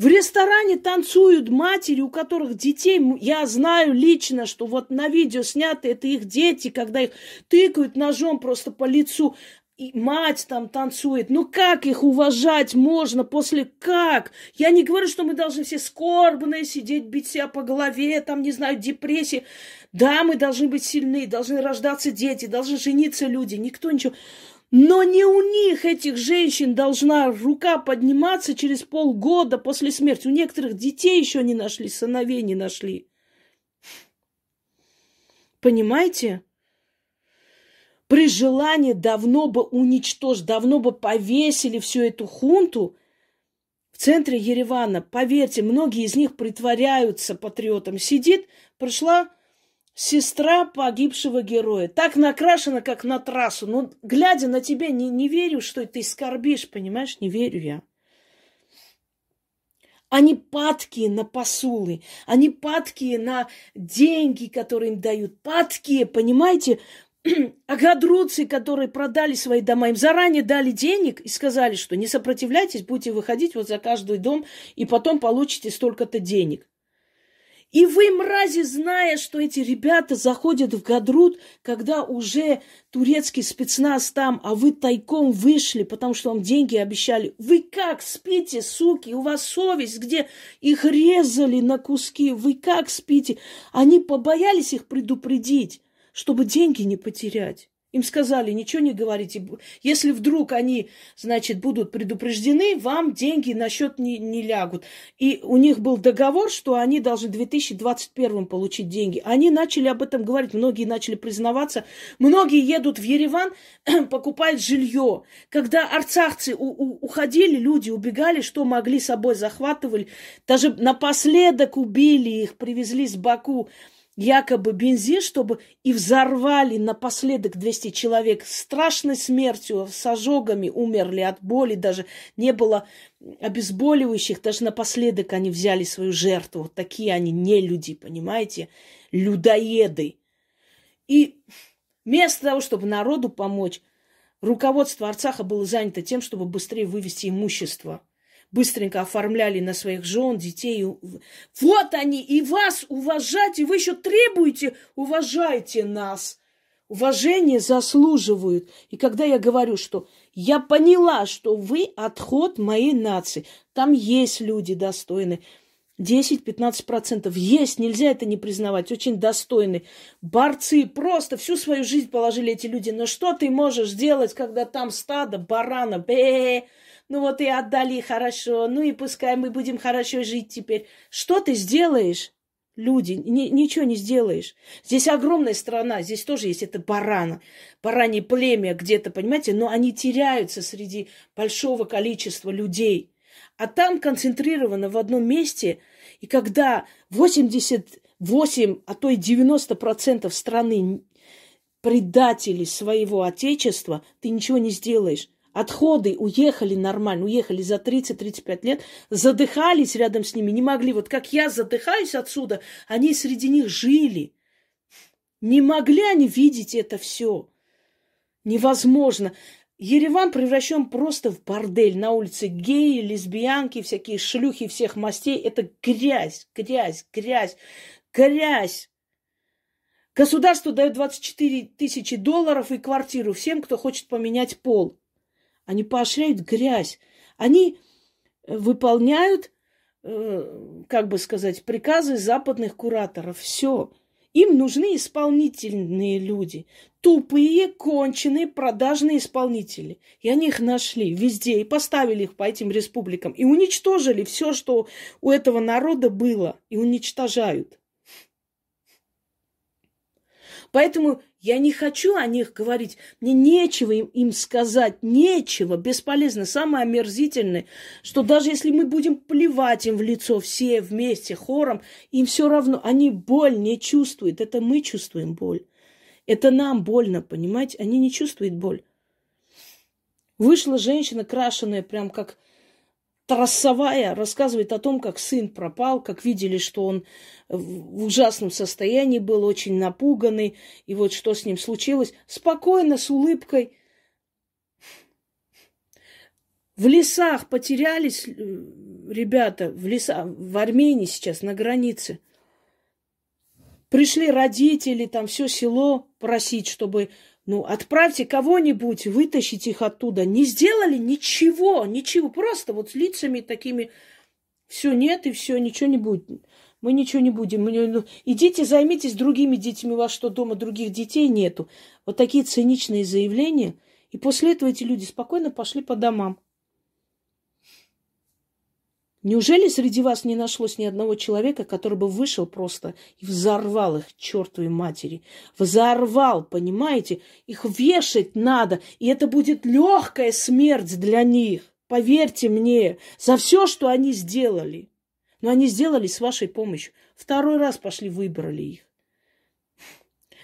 В ресторане танцуют матери, у которых детей, я знаю лично, что вот на видео сняты, это их дети, когда их тыкают ножом просто по лицу и мать там танцует. Ну как их уважать можно после как? Я не говорю, что мы должны все скорбные сидеть, бить себя по голове, там, не знаю, депрессии. Да, мы должны быть сильны, должны рождаться дети, должны жениться люди, никто ничего. Но не у них, этих женщин, должна рука подниматься через полгода после смерти. У некоторых детей еще не нашли, сыновей не нашли. Понимаете? При желании давно бы уничтожить, давно бы повесили всю эту хунту в центре Еревана. Поверьте, многие из них притворяются патриотом. Сидит, пришла сестра погибшего героя. Так накрашена, как на трассу. Но глядя на тебя, не, не верю, что ты скорбишь, понимаешь? Не верю я. Они падкие на посулы, они падкие на деньги, которые им дают, падкие, понимаете? <clears throat> агадруцы, которые продали свои дома, им заранее дали денег и сказали, что не сопротивляйтесь, будете выходить вот за каждый дом, и потом получите столько-то денег. И вы, мрази, зная, что эти ребята заходят в Гадрут, когда уже турецкий спецназ там, а вы тайком вышли, потому что вам деньги обещали. Вы как спите, суки? У вас совесть, где их резали на куски. Вы как спите? Они побоялись их предупредить чтобы деньги не потерять. Им сказали, ничего не говорите. Если вдруг они, значит, будут предупреждены, вам деньги на счет не, не лягут. И у них был договор, что они должны в 2021 получить деньги. Они начали об этом говорить, многие начали признаваться. Многие едут в Ереван, <clears throat> покупают жилье. Когда арцахцы у, у, уходили, люди убегали, что могли с собой захватывали. Даже напоследок убили их, привезли с Баку якобы бензин, чтобы и взорвали напоследок 200 человек страшной смертью, с ожогами умерли от боли, даже не было обезболивающих, даже напоследок они взяли свою жертву. Вот такие они не люди, понимаете, людоеды. И вместо того, чтобы народу помочь, руководство Арцаха было занято тем, чтобы быстрее вывести имущество – быстренько оформляли на своих жен, детей. Вот они, и вас уважать, и вы еще требуете, уважайте нас. Уважение заслуживают. И когда я говорю, что я поняла, что вы отход моей нации, там есть люди достойные, 10-15% есть, нельзя это не признавать, очень достойны. Борцы просто всю свою жизнь положили эти люди. Но что ты можешь сделать, когда там стадо барана, бе ну вот и отдали хорошо, ну и пускай мы будем хорошо жить теперь. Что ты сделаешь? Люди, ни, ничего не сделаешь. Здесь огромная страна, здесь тоже есть это барана, баранье племя где-то, понимаете, но они теряются среди большого количества людей. А там концентрировано в одном месте, и когда 88, а то и 90% страны предатели своего отечества, ты ничего не сделаешь. Отходы уехали нормально, уехали за 30-35 лет, задыхались рядом с ними, не могли. Вот как я задыхаюсь отсюда, они среди них жили. Не могли они видеть это все. Невозможно. Ереван превращен просто в бордель. На улице геи, лесбиянки, всякие шлюхи всех мастей. Это грязь, грязь, грязь, грязь. Государство дает 24 тысячи долларов и квартиру всем, кто хочет поменять пол. Они поощряют грязь. Они э, выполняют, э, как бы сказать, приказы западных кураторов. Все. Им нужны исполнительные люди. Тупые, конченые, продажные исполнители. И они их нашли везде и поставили их по этим республикам. И уничтожили все, что у этого народа было. И уничтожают. Поэтому я не хочу о них говорить. Мне нечего им, им сказать, нечего, бесполезно. Самое омерзительное, что даже если мы будем плевать им в лицо все вместе, хором, им все равно, они боль не чувствуют. Это мы чувствуем боль. Это нам больно, понимаете? Они не чувствуют боль. Вышла женщина, крашеная прям как Трассовая рассказывает о том, как сын пропал, как видели, что он в ужасном состоянии был, очень напуганный, и вот что с ним случилось. Спокойно, с улыбкой. В лесах потерялись э, ребята, в лесах, в Армении сейчас, на границе. Пришли родители, там все село просить, чтобы ну, отправьте кого-нибудь, вытащите их оттуда. Не сделали ничего, ничего. Просто вот с лицами такими. Все нет и все, ничего не будет. Мы ничего не будем. Мы, ну, идите, займитесь другими детьми. У вас что, дома других детей нету? Вот такие циничные заявления. И после этого эти люди спокойно пошли по домам. Неужели среди вас не нашлось ни одного человека, который бы вышел просто и взорвал их чертовой матери? Взорвал, понимаете? Их вешать надо, и это будет легкая смерть для них. Поверьте мне, за все, что они сделали. Но они сделали с вашей помощью. Второй раз пошли, выбрали их.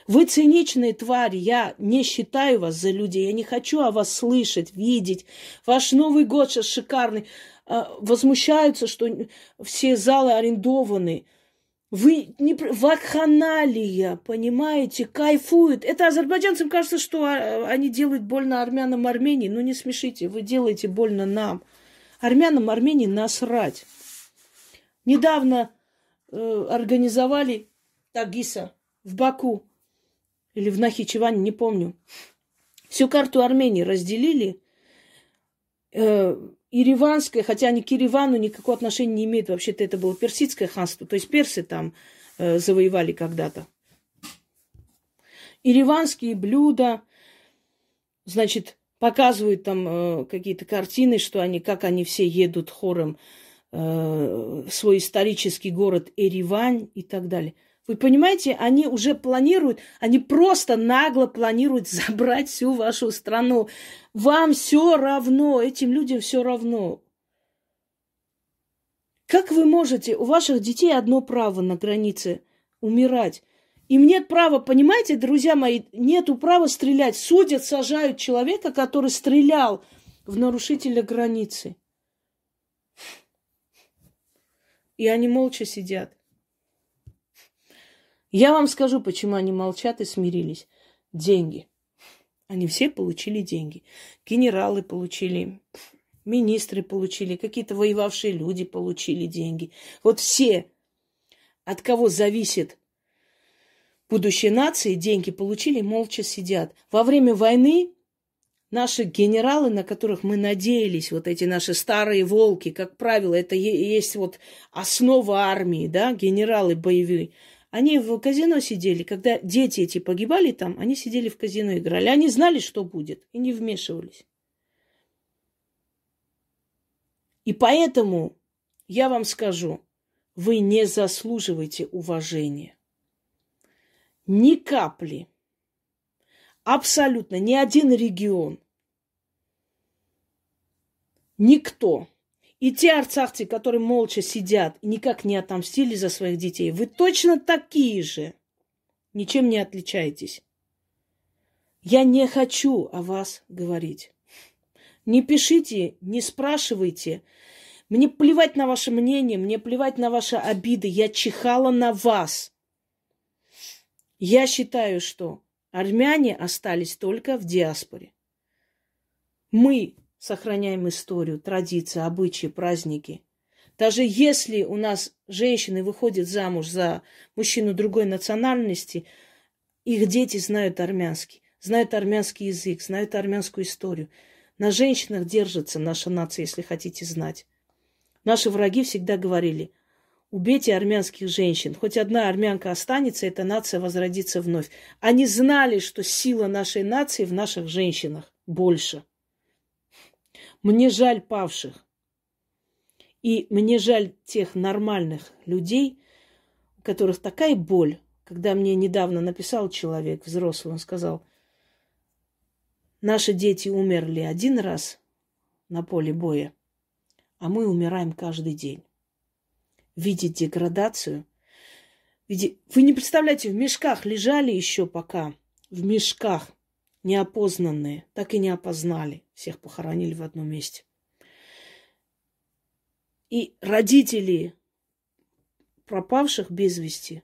Вы циничные твари, я не считаю вас за людей, я не хочу о вас слышать, видеть. Ваш Новый год сейчас шикарный. А, возмущаются, что все залы арендованы. Вы не вакханалия, понимаете, кайфуют. Это азербайджанцам кажется, что а, они делают больно армянам Армении. Ну не смешите, вы делаете больно нам. Армянам Армении насрать. Недавно э, организовали Тагиса в Баку или в Нахичеване, не помню. Всю карту Армении разделили. Э, Ириванское, хотя они к Иривану никакого отношения не имеют. Вообще-то это было персидское ханство. То есть персы там э, завоевали когда-то. Ириванские блюда, значит, показывают там э, какие-то картины, что они, как они все едут хором э, в свой исторический город Эривань и так далее. Вы понимаете, они уже планируют, они просто нагло планируют <laughs> забрать всю вашу страну. Вам все равно, этим людям все равно. Как вы можете, у ваших детей одно право на границе умирать. Им нет права, понимаете, друзья мои, нету права стрелять. Судят, сажают человека, который стрелял в нарушителя границы. И они молча сидят. Я вам скажу, почему они молчат и смирились. Деньги. Они все получили деньги. Генералы получили, министры получили, какие-то воевавшие люди получили деньги. Вот все, от кого зависит будущее нации, деньги получили, молча сидят. Во время войны наши генералы, на которых мы надеялись, вот эти наши старые волки, как правило, это есть вот основа армии, да, генералы боевые, они в казино сидели, когда дети эти погибали там, они сидели в казино, играли. Они знали, что будет, и не вмешивались. И поэтому я вам скажу, вы не заслуживаете уважения. Ни капли. Абсолютно ни один регион. Никто и те арцахцы, которые молча сидят и никак не отомстили за своих детей, вы точно такие же. Ничем не отличаетесь. Я не хочу о вас говорить. Не пишите, не спрашивайте. Мне плевать на ваше мнение, мне плевать на ваши обиды. Я чихала на вас. Я считаю, что армяне остались только в диаспоре. Мы сохраняем историю, традиции, обычаи, праздники. Даже если у нас женщины выходят замуж за мужчину другой национальности, их дети знают армянский, знают армянский язык, знают армянскую историю. На женщинах держится наша нация, если хотите знать. Наши враги всегда говорили, убейте армянских женщин. Хоть одна армянка останется, эта нация возродится вновь. Они знали, что сила нашей нации в наших женщинах больше. Мне жаль павших. И мне жаль тех нормальных людей, у которых такая боль. Когда мне недавно написал человек, взрослый, он сказал, наши дети умерли один раз на поле боя, а мы умираем каждый день. Видеть деградацию. Видеть... Вы не представляете, в мешках лежали еще пока, в мешках неопознанные, так и не опознали. Всех похоронили в одном месте. И родители пропавших без вести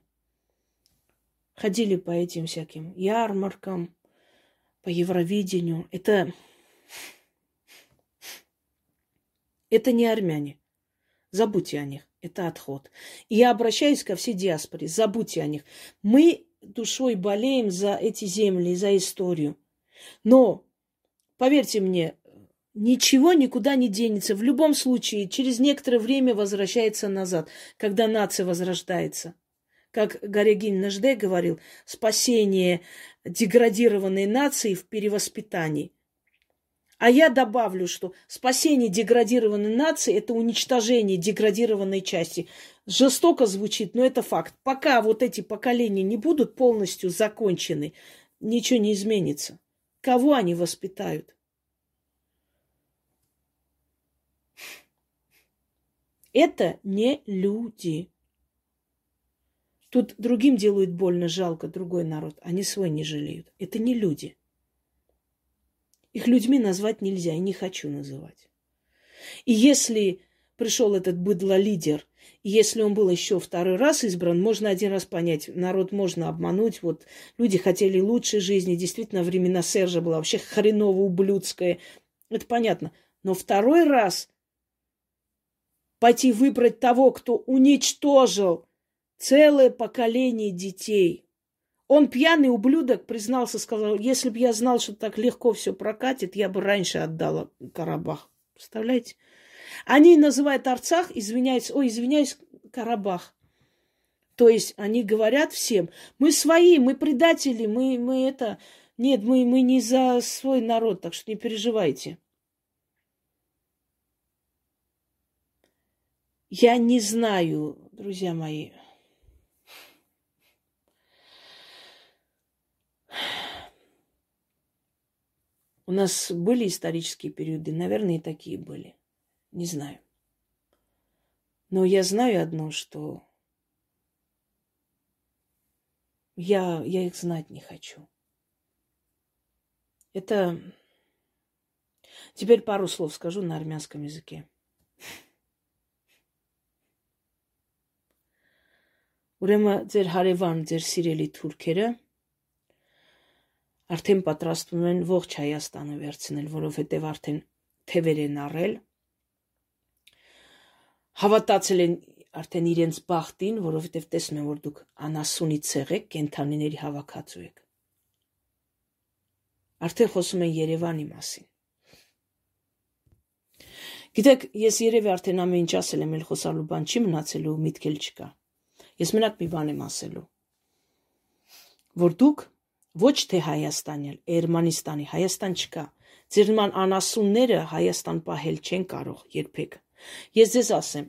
ходили по этим всяким ярмаркам, по Евровидению. Это, это не армяне. Забудьте о них. Это отход. И я обращаюсь ко всей диаспоре. Забудьте о них. Мы душой болеем за эти земли, за историю. Но, поверьте мне, ничего никуда не денется. В любом случае, через некоторое время возвращается назад, когда нация возрождается. Как Гарегин Нажде говорил, спасение деградированной нации в перевоспитании. А я добавлю, что спасение деградированной нации – это уничтожение деградированной части. Жестоко звучит, но это факт. Пока вот эти поколения не будут полностью закончены, ничего не изменится. Кого они воспитают? Это не люди. Тут другим делают больно, жалко другой народ. Они свой не жалеют. Это не люди. Их людьми назвать нельзя, и не хочу называть. И если пришел этот быдло-лидер, если он был еще второй раз избран, можно один раз понять, народ можно обмануть. Вот люди хотели лучшей жизни, действительно, времена Сержа была вообще хреново ублюдская. Это понятно. Но второй раз пойти выбрать того, кто уничтожил целое поколение детей. Он пьяный ублюдок признался, сказал, если бы я знал, что так легко все прокатит, я бы раньше отдала Карабах. Представляете? Они называют Арцах, извиняюсь, ой, извиняюсь, Карабах. То есть они говорят всем, мы свои, мы предатели, мы, мы это... Нет, мы, мы не за свой народ, так что не переживайте. Я не знаю, друзья мои, У нас были исторические периоды, наверное, и такие были. Не знаю. Но я знаю одно, что я, я их знать не хочу. Это... Теперь пару слов скажу на армянском языке. Ուրեմն ձեր հարևան, ձեր սիրելի թուրքերը արդեն պատրաստվում են ողջ Հայաստանը վերցնել, որովհետև արդեն թևեր են առել։ Հավատացել են արդեն իրենց բախտին, որովհետև տեսնում են, որ դուք անասունի ցեղ եք, կենթանիների հավաքածու եք։ Արդեն խոսում են Երևանի մասին։ Գիտեք, ես երևի արդեն ամեն ինչ ասել եմ, ել խոսալու բան չի մնացելու, միտք էլ չկա։ Ես մենակ մի բան եմ ասելու։ Որ դուք Ոչ թե Հայաստանի, Էրմանիստանի, Հայաստան չկա։ Ձեր նման անասունները Հայաստան պահել չեն կարող երբեք։ Ես ձեզ ասեմ,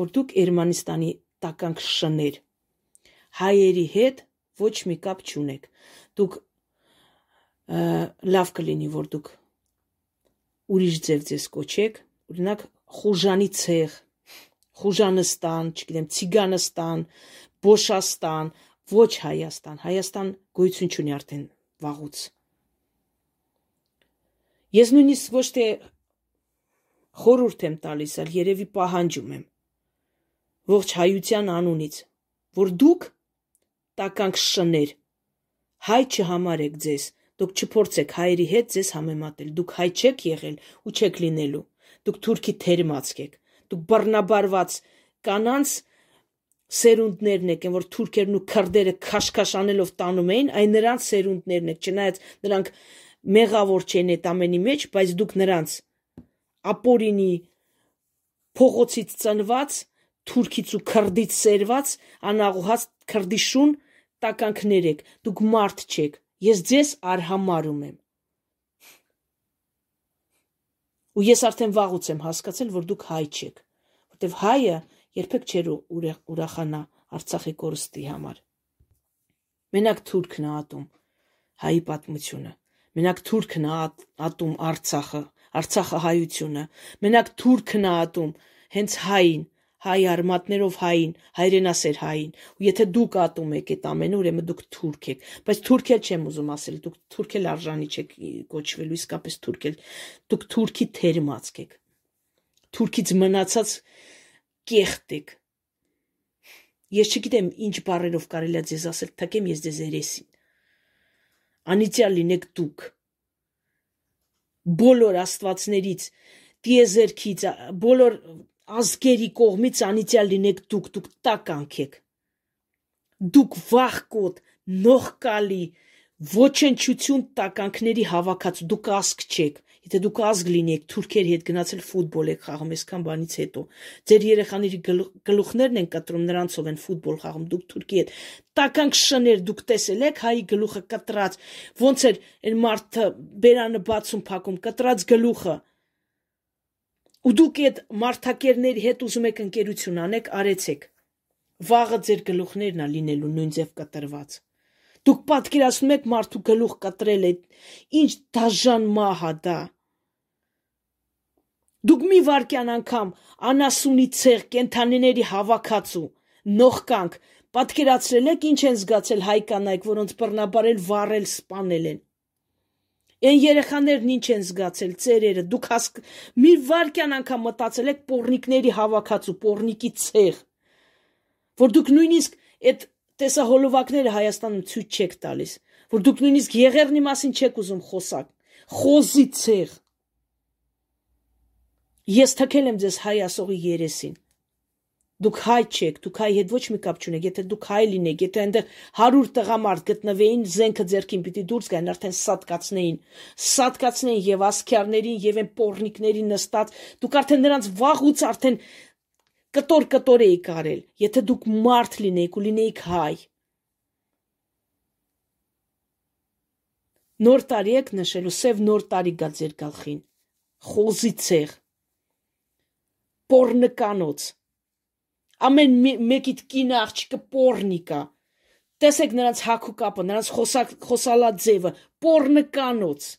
որ դուք Էրմանիստանի տականք շներ։ Հայերի հետ ոչ մի կապ չունեք։ Դուք լավ կլինի, որ դուք ուրիշ ձև ձեզ կոչեք, օրինակ Խուժանի ցեղ, Խուժանստան, չգիտեմ, Ցիգանստան, Բոշաստան, ոչ Հայաստան։ Հայաստան գոյություն չունի արդեն վաղուց։ Ես նույնիսկ ոչ թե խորուրդ եմ տալիս, այլ երևի պահանջում եմ ողջ հայության անունից, որ դուք տականք շներ հայ չհամարեք ձեզ, դուք չփորձեք հայերի հետ ձեզ համեմատել, դուք հայ չեք եղել ու չեք լինելու, դուք թուրքի թերմացք եք, դուք բռնաբարված կանանց սերունդներն եք, որ թուրքերն ու քրդերը քաշքաշանելով տանում էին, այն նրանց սերունդներն եք, չնայած նրանք մեղավոր չեն այդ ամենի մեջ, բայց դուք նրանց ապորինի փողոցից ծնված, թուրքից ու քրդից սերված, անաղուհաց քրդի շուն տականքներ եք, դուք մարդ չեք, ես ձեզ արհամարում եմ։ Ու ես արդեն վաղուց եմ հասկացել, որ դուք հայ չեք, որտեվ հայը երբեք չէր ուրախանա Արցախի կորստի համար։ Մենակ թուրքն է ատում հայի պատմությունը։ Մենակ թուրքն է ատում Արցախը, Արցախը հայությունը։ Մենակ թուրքն է ատում հենց հային, հայ արմատներով հային, հայրենասեր հային։ Ու եթե դուք ատում եք այդ ամենը, ուրեմն դուք թուրք եք։ Բայց թուրք էլ չեմ ուզում ասել, դուք թուրք էլ արժանի չեք կոչվելու, իսկապես թուրք էլ։ Դուք թուրքի թերմացք եք։ Թուրքից մնացած կեղտ եք։ Ես չգիտեմ ինչ բառերով կարելի է ձեզ ասել, թակեմ ես ձեզ երեսին։ Անիծյալ լինեք դուք։ Բոլոր աստվածներից, տիեզերքից, բոլոր ազգերի կողմից անիծյալ լինեք դուք, դուք տականք եք։ Դուք վախկոտ, նողկալի, ոչնչություն տականքների հավաքած, դուք ասկ չեք։ Եթե դուք ազգ լինեիք, թուրքերի հետ գնացել ֆուտբոլ եք խաղում այսքան բանից հետո։ Ձեր երեխաների գլուխներն են կտրում, նրանցով են ֆուտբոլ խաղում, դուք թուրքի հետ։ Տականք շներ դուք տեսել եք հայի գլուխը կտրած։ Ոնց էր այն մարդը բերանը բացում փակում, կտրած գլուխը։ Ու դուք այդ մարդակերների հետ ուզում եք ընկերություն անեք, արեցեք։ Վաղը ձեր գլուխներն ա լինելու նույն ձև կտրված։ Դուք պատկերացնում եք մարդու գլուխ կտրել է, ինչ դաժան մահ է դա։ Դուք մի վարքյան անգամ անասունի ցեղ կենթանիների հավաքածու նողկանք պատկերացրել եք ինչ են զգացել հայ կանայք, որոնց բռնաբարել, վառել, սպանել են։ Այն երեխաներն ինչ են զգացել, ծերերը, դուք հասկ մի վարքյան անգամ մտածել եք պորնիկների հավաքածու, պորնիկի ցեղ, որ դուք նույնիսկ այդ տեսահոլովակները Հայաստանում ցույց չեք տալիս, որ դուք նույնիսկ եղերնի մասին չեք ուզում խոսակ։ Խոզի ցեղ։ Ես թքել եմ ձեզ հայ ասողի երեսին։ Դուք հայ չեք, դուք հայ հետ ոչ մի կապ չունեք, եթե դուք հայ լինեք, եթե այնտեղ 100 տղամարդ գտնվեին, զենքը ձերքին պիտի դուրս գային, արդեն սատկացնեին, սատկացնեին եւ ասքյարներին եւ այն պորնիկներին նստած, դուք արդեն նրանց վաղուց արդեն կտոր-կտոր էի կարել, եթե դուք մարդ լինեիք ու լինեիք հայ։ Նոր տարի եք նշելու, սև նոր տարի գա ձեր գլխին։ Խոզի ցեղ։ Պորնկանոց։ Ամեն մեկիդ կինը աղջիկը պորնիկա։ Տեսեք նրանց հակու կապը, նրանց խոսալա ձևը, պորնկանոց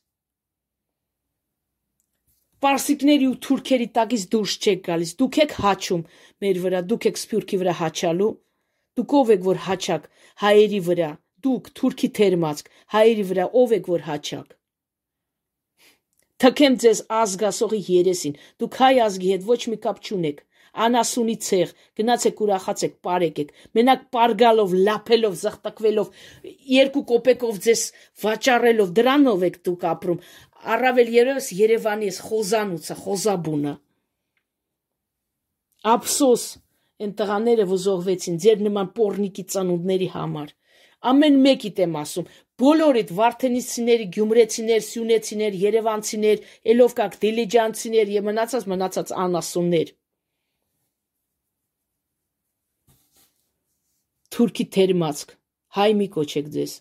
պարսիկների ու թուրքերի տակից դուրս չեք գալիս։ Դուք եք հաչում մեր վրա, դուք եք սփյուռքի վրա հաչալու։ Դուք ով եք որ հաչակ հայերի վրա։ Դուք թուրքի թերմացք հայերի վրա ով եք որ հաչակ։ Թքեմ ձեզ ազգասողի երեսին։ Դուք հայ ազգի հետ ոչ մի կապ չունեք անասունի ցեղ գնացեք ուրախացեք բարեկեք մենակ պարգալով լափելով զղտակվելով երկու կոպեկով ձեզ վաճառելով դրանով եք դուք ապրում առավել երևս Երևանի էս խոզանուցը, խոզաբունը։ Ափսոս այն տղաները ոզողվեցին ձեր նման պորնիկի ծանունդների համար։ Ամեն մեկիդ եմ ասում, բոլորիդ վարդենիցիների, գյումրեցիներ, սյունեցիներ, երևանցիներ, էլովկակ դիլիջանցիներ եւ մնացած մնացած անասուններ։ Թուրքի թերմացք, հայ մի կոչեք ձեզ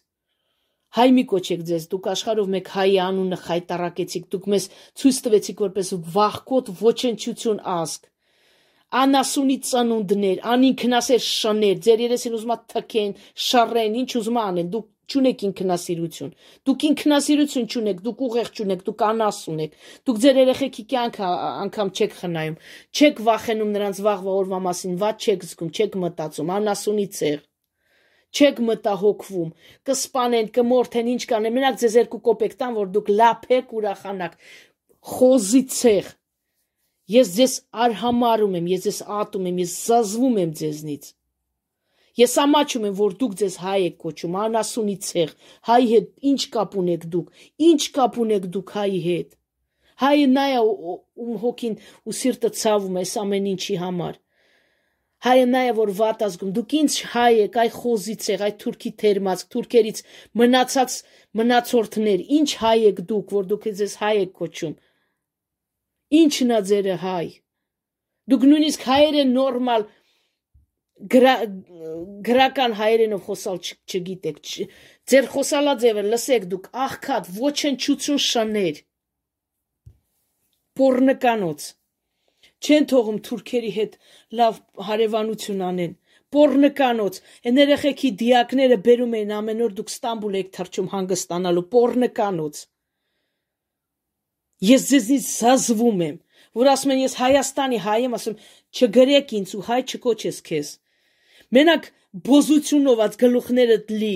հայ մի կոչեք ձեզ, դուք աշխարհով մեկ հայի անունը խայտարակեցիք, դուք մեզ ցույց տվեցիք որպես վախկոտ ոչնչություն ազգ։ Անասունի ծնունդներ, անինքնասեր շներ, ձեր երեսին ուզում թքեն, շարեն, ինչ ուզում անեն, դուք չունեք ինքնասիրություն։ Դուք ինքնասիրություն չունեք, դուք ուղեղ չունեք, դուք անասուն եք։ Դուք ձեր երեխեքի կյանքը անգամ չեք խնայում, չեք վախենում նրանց վաղվա օրվա մասին, ված չեք զգում, չեք մտածում, անասունի ցեղ չեք մտահոգվում, կսպանեն, կմորթեն, ինչ կանեն, մենակ ձեզ երկու կոպեկ տան, որ դուք լափեք, ուրախանաք, խոզի ցեղ։ Ես ձեզ արհամարում եմ, ես ձեզ ատում եմ, ես զազվում եմ ձեզնից։ Ես ամաչում եմ, որ դուք ձեզ հայ եք կոչում, անասունի ցեղ, հայ հետ ինչ կապ ունեք դուք, ինչ կապ ունեք դուք հայի հետ։ Հայը նա է ում հոգին ու սիրտը ցավում է ամեն ինչի համար հայը նաև որ վատ ազգում դուք ինձ հայ եք այ խոզից եք այ թուրքի թերմած թուրքերից մնացած մնացորդներ ինչ հայ եք դուք որ դուք ձեզ հայ եք կոչում ինչն է ձերը հայ դուք նույնիսկ հայերը նորմալ գրական հայերենով խոսալ չգիտեք ձեր խոսալա ձևը լսեք դուք աղքատ ոչնչություն շներ պորնկանոց չեն թողում թուրքերի հետ լավ հարևանություն անեն Պորնկանոց, այն երեխեքի դիակները բերում էին ամեն օր դուք Ստամբուլ եք թռչում հանգստանալու Պորնկանոց։ Ես ձեզնից զազվում եմ, որ ասում են ես Հայաստանի հայ եմ, ասում չգրեք ինձ ու հայ չկոչես քեզ։ Մենակ բոզությունով ած գլուխներդ լի,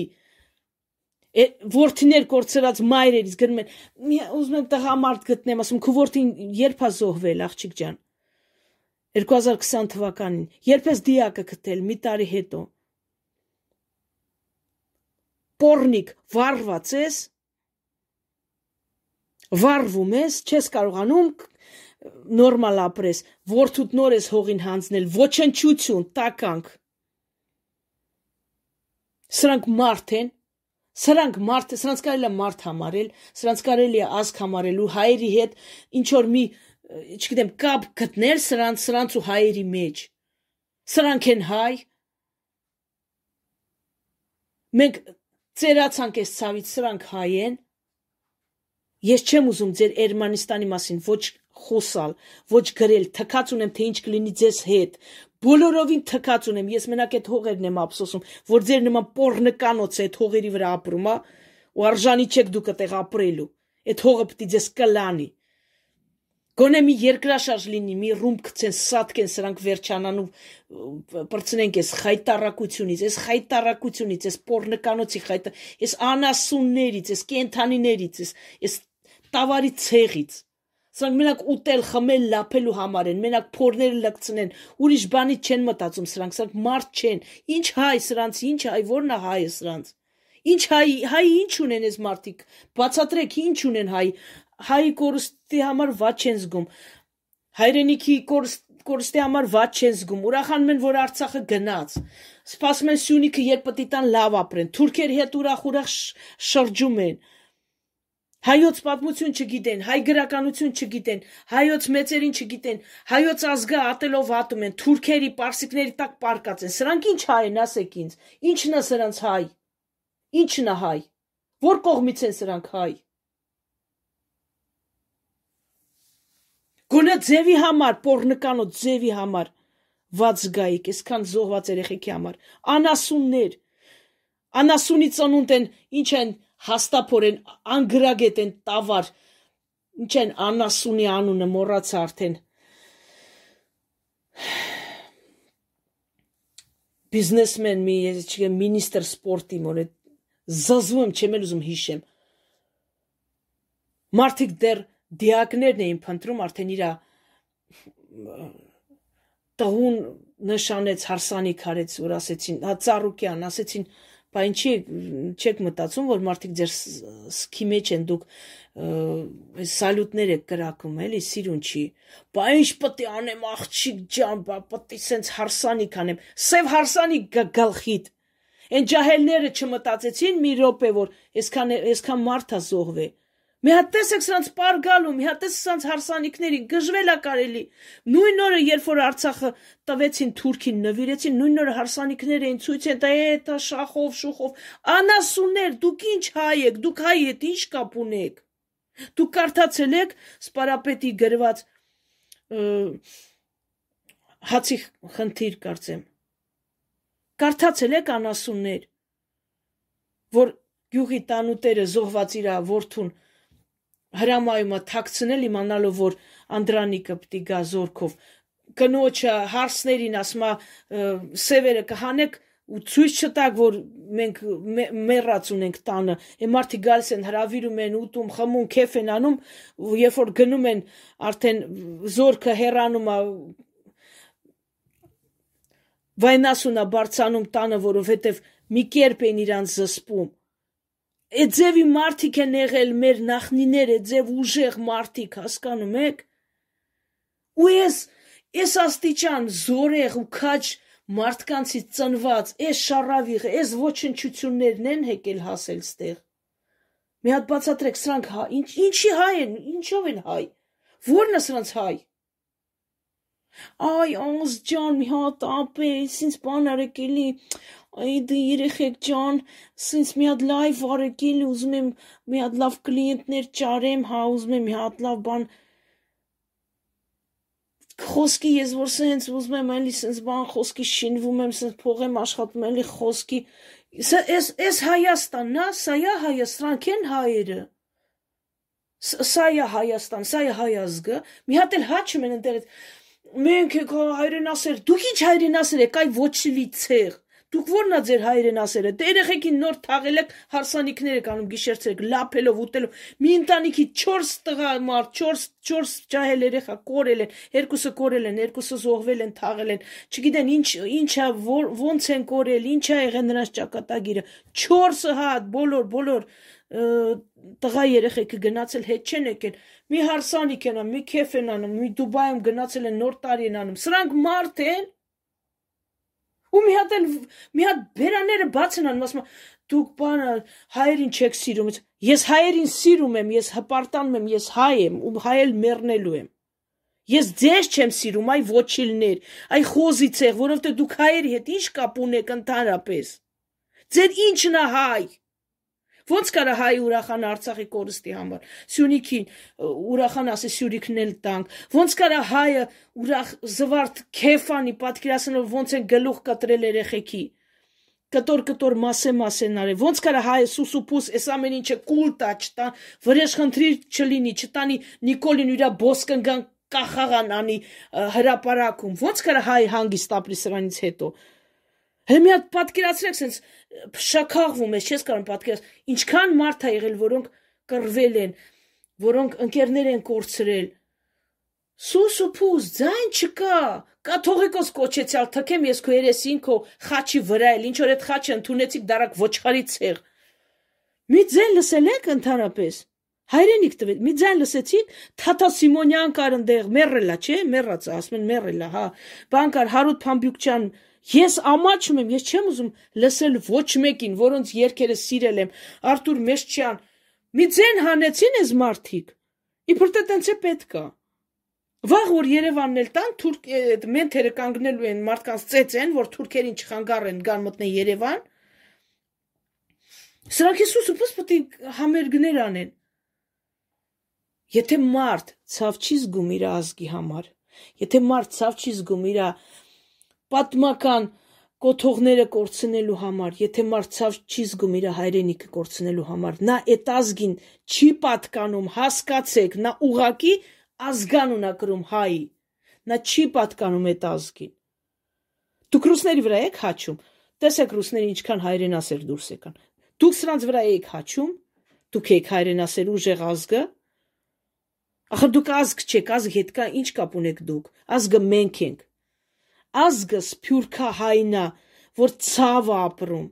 որդիներ կորցրած մայրերից գրում են ուզում եմ տղամարդ գտնեմ ասում քու որդին երբ է զոհվել աղջիկ ջան 2020 թվականին, երբ ես դիակը գտել մի տարի հետո։ Պորնիկ վառված ես, վառվում ես, չես կարողանում նորմալ ապրես, որդուդ նոր ես հողին հանձնել, ոչնչություն, տականք։ Սրանք մարդ են, Սրանք մարդ, սրանց կարելի է մարդ համարել, սրանց կարելի է ազգ համարել ու հայերի հետ ինչ որ մի, չգիտեմ, կապ գտնել սրանց, սրանց ու հայերի մեջ։ Սրանք են հայ։ Մենք ծերացանք այս ցավից, սրանք հայ են։ Ես չեմ ուզում ձեր Էրմանիստանի մասին ոչ խոսալ, ոչ գրել, թքած ունեմ թե ինչ կլինի ձեզ հետ, Բոլորովին թքած ունեմ, ես մենակ այդ հողերն եմ ափսոսում, որ ձեր նման պորնկանոց է այդ հողերի վրա ապրում, հա, ու արժանի չեք դուք այդտեղ ապրելու։ Այդ հողը պիտի ձեզ կլանի։ Գոնե մի երկրաշարժ լինի, մի ռումբ գցեն, սատկեն, սրանք վերջանան ու բրցնենք այս խայտարակությունից, այս խայտարակությունից, այս պորնկանոցի խայտա, այս անասուններից, այս կենթանիներից, այս այս տավարի ցեղից։ Սրանք մենակ ուտել, խմել, լափելու համար են, մենակ փորները լկցնեն, ուրիշ բանի չեն մտածում սրանք, սրանք մարդ չեն։ Ինչ հայ սրանց, ինչ հայ, որն է հայը սրանց։ Ինչ հայ, հայ ինչ ունեն այս մարդիկ։ Բացատրեք, ինչ ունեն հայ։ Հայի կորստի համար ված չեն զգում։ Հայրենիքի կորստ կորստի համար ված չեն զգում։ Ուրախանում են, որ Արցախը գնաց։ Սպասում են Սյունիքը երբ է տան լավ ապրեն։ Թուրքերի հետ ուրախ-ուրախ շրջում են։ Հայոց պատմություն չգիտեն, հայ գրականություն չգիտեն, հայոց մեծերին չգիտեն, հայոց ազգը ատելով ատում են, թուրքերի, պարսիկների տակ պարկած են։ Սրանք ինչ հայ են, ասեք ինձ։ Ինչն է սրանց հայ։ Ինչն է հայ։ Որ կողմից են սրանք հայ։ Գոնե ձևի համար, պորնկանո ձևի համար ված գայիք, այսքան զոհված երեխեքի համար։ Անասուններ։ Անասունի ծնունդ են, ինչ են հաստափորեն անգրագետ են տավար ինչ են անասունի անունը մոռացա արդեն բիզնեսմեն մի ես չգիտեմ մինիստր սպորտի մոր է զզվում եմ չեմ ուզում հիշեմ մարդիկ դեռ դիակներն էին փնտրում արդեն իրա տղուն նշանեց հարսանիք արեց որ ասեցին հա ծառուկյան ասեցին Բա ինչի չեք մտածում, որ մարդիկ ձեր սքի մեջ են դուք այս սալյուտներ եք կրակում, էլի սիրուն չի։ Բա ինչ պետք է անեմ աղջիկ ջան, բա պետք է սենց հարսանիք անեմ։ Սև հարսանիք գլխիդ։ Այն ջահելները չմտածեցին մի րոպե, որ այսքան այսքան մարդ է զոհվե։ Մի հատ տեսեք սրանց պարգալու, մի հատ տեսեք սրանց հարսանիքների, գժվելա կարելի։ Նույն օրը, երբ որ Արցախը տվեցին Թուրքին, նվիրեցին, նույն օրը հարսանիքներ էին ցույց են տա, էտա շախով, շուխով։ Անասուններ, դուք ինչ հայ եք, դուք հայ եք, ինչ կապ ունեք։ Դուք կարդացել եք սպարապետի գրված հացի խնդիր կարծեմ։ Կարդացել եք անասուններ, որ գյուղի տանուտերը զոհված իրա որդուն հրամայում է թաքցնել իմանալով որ Անդրանիկը պիտի գա զորքով կնոջը հարսներին ասма սևերը կհանեք ու ցույց չտակ որ մենք մեռած ունենք տանը է մարդի գալիս են հravirում են ուտում խմում քեֆ են անում երբ որ գնում են արդեն զորքը հեռանում է վայնասունա բարձանում տանը որովհետև մի կերպ են իրանց զսպում Այդ ձևի մարդիկ են եղել մեր նախնիները, ձև ուժեղ մարդիկ, հասկանում եք։ Ու ես ես աստիճան զորեղ ու քաջ մարդկանցից ծնված, այս շարավիղը, այս ոչնչություններն են եկել հասել ստեղ։ Մի հատ բացատրեք, սրանք հա, ինչ ինչի հայ են, ինչով են հայ։ Որն է սրանց հայ։ Այ, անս ջան, մի հատ ապե, ինձ բան արեք էլի, Այ դե երեխեք ջան, սենց մի հատ լայվ արեք էլ ուզում եմ մի հատ լավ կլիենտներ ճարեմ, հա ուզում եմ մի հատ լավ բան խոսքի ես որ սենց ուզում եմ էլի սենց բան խոսքի շինվում եմ, սենց փող եմ աշխատում էլի խոսքի Էս էս Հայաստանն է, սա է Հայաստան, քեն հայերը Սա է Հայաստան, սա է հայազգը։ Մի հատ էլ հաճում են ընտեր մենք հայրենասեր, դուք ինչ հայրենասեր եք, այ ոչ լի ցեղ Դուք ո՞րն է ձեր հայրենասերը։ Դե երեխեքին նոր թաղել եք, հարսանիքներ եք անում գիշերցեք, լափելով, ուտելով։ Մի ընտանիքի 4 տղա մարդ, 4 4 ջահել երեխա կորել են, երկուսը կորել են, երկուսը զոհվել են, թաղել են։ Չգիտեն ինչ ինչա ոնց են կորել, ինչա եղել նրանց ճակատագիրը։ 4 հատ բոլոր բոլոր տղա երեխեքը գնացել հետ չեն եկել։ Մի հարսանիք են անում, մի քեֆ են անում, մի Դուբայում գնացել են նոր տարի են անում։ Սրանք մարդ են Ու մի հատ էլ մի հատ բերաները բաց են անում, ասում դուք բանը հայերին չեք սիրում։ Ես հայերին սիրում եմ, ես հպարտանում եմ, ես հայ եմ ու հայել մեռնելու եմ։ Ես ձեզ չեմ սիրում, այ ոչիլներ, այ խոզիցեղ, որովհետեւ դուք հայերի հետ ինչ կապ ունեք ընդհանրապես։ Ձեր ինչն է հայ։ Ոնց կարա հայ ուրախան Արցախի կորստի համար։ Սյունիքին ուրախան ասի Սյուրիքն էլ տանք։ Ոնց կարա հայը ուրախ զվարթ քեֆանի պատկերացնելով ոնց են գլուխ կտրել երեխեքի կտոր կտոր մասե մասենարե ոնց կարա հայը սուսուփուս այս ամեն ինչը կուլ տա չտա վրեժ խնդրի չլինի չտանի նիկոլին իր բոսկնգան կախաղան անի հրաապարակում ոնց կարա հայ հանգիստ ապրի սրանից հետո Հենց մի հատ պատկերացրեք, sense շաքաղվում ես, չես կարող պատկերացնել, ինչքան մարդ է եղել, որոնք կռվել են, որոնք ընկերներ են կորցրել։ Սուս ու փուս, ձայն չկա։ Կա թողիկոս կոչեցյալ թքեմ ես քո երեսին քո խաչի վրա էլ ինչ որ այդ խաչը ընդունեցիք դարակ ոչխարի ցեղ։ Մի ձեն լսել եք ընդհանրապես։ Հայրենիք տվեց։ Մի ձայն լսեցիք Թաթա Սիմոնյան կար ընդեղ, մեռելա, չէ՞, մեռած, ասում են մեռելա, հա։ Բանկար Հարութ Փամբյուկչյան Ես ամաչում եմ, ես չեմ ուզում լսել ոչ մեկին, որոնց երկերը սիրել եմ, Արտուր Մեշչյան։ Մի ձեն հանեցին ես մարդիկ։ Իբր թե տենց է պետքա։ Վաղ որ Երևանն էլ տան թուրք մենթերը կանգնելու են մարդկանց ծեծեն, որ թուրքերին չխանգարեն գան մտնեն Երևան։ Սրանք Հիսուսը պես պետք է համերգներ անեն։ Եթե մարդ ցավ չի զգում իր ազգի համար, եթե մարդ ցավ չի զգում իր պատմական կոթողները կորցնելու համար, եթե մարդ չի զգում իր հայրենիքը կորցնելու համար, նա այդ ազգին չի պատկանում, հասկացեք, նա ուղակի ազգանուն է կրում հայի։ Նա չի պատկանում այդ ազգին։ Դուք ռուսների վրա եք հաչում։ Տեսեք ռուսները ինչքան հայրենասեր դուրս եկան։ Դուք սրանց վրա եք հաչում։ Դուք եք հայրենասեր ուժեղ ազգը։ Ախր դուք ազգ չեք, ազգ հետ կա ինչ կապ ունեք դուք։ Ազգը մենք ենք ազգը սփյուռքա հայնա, որ ցավ ապրում։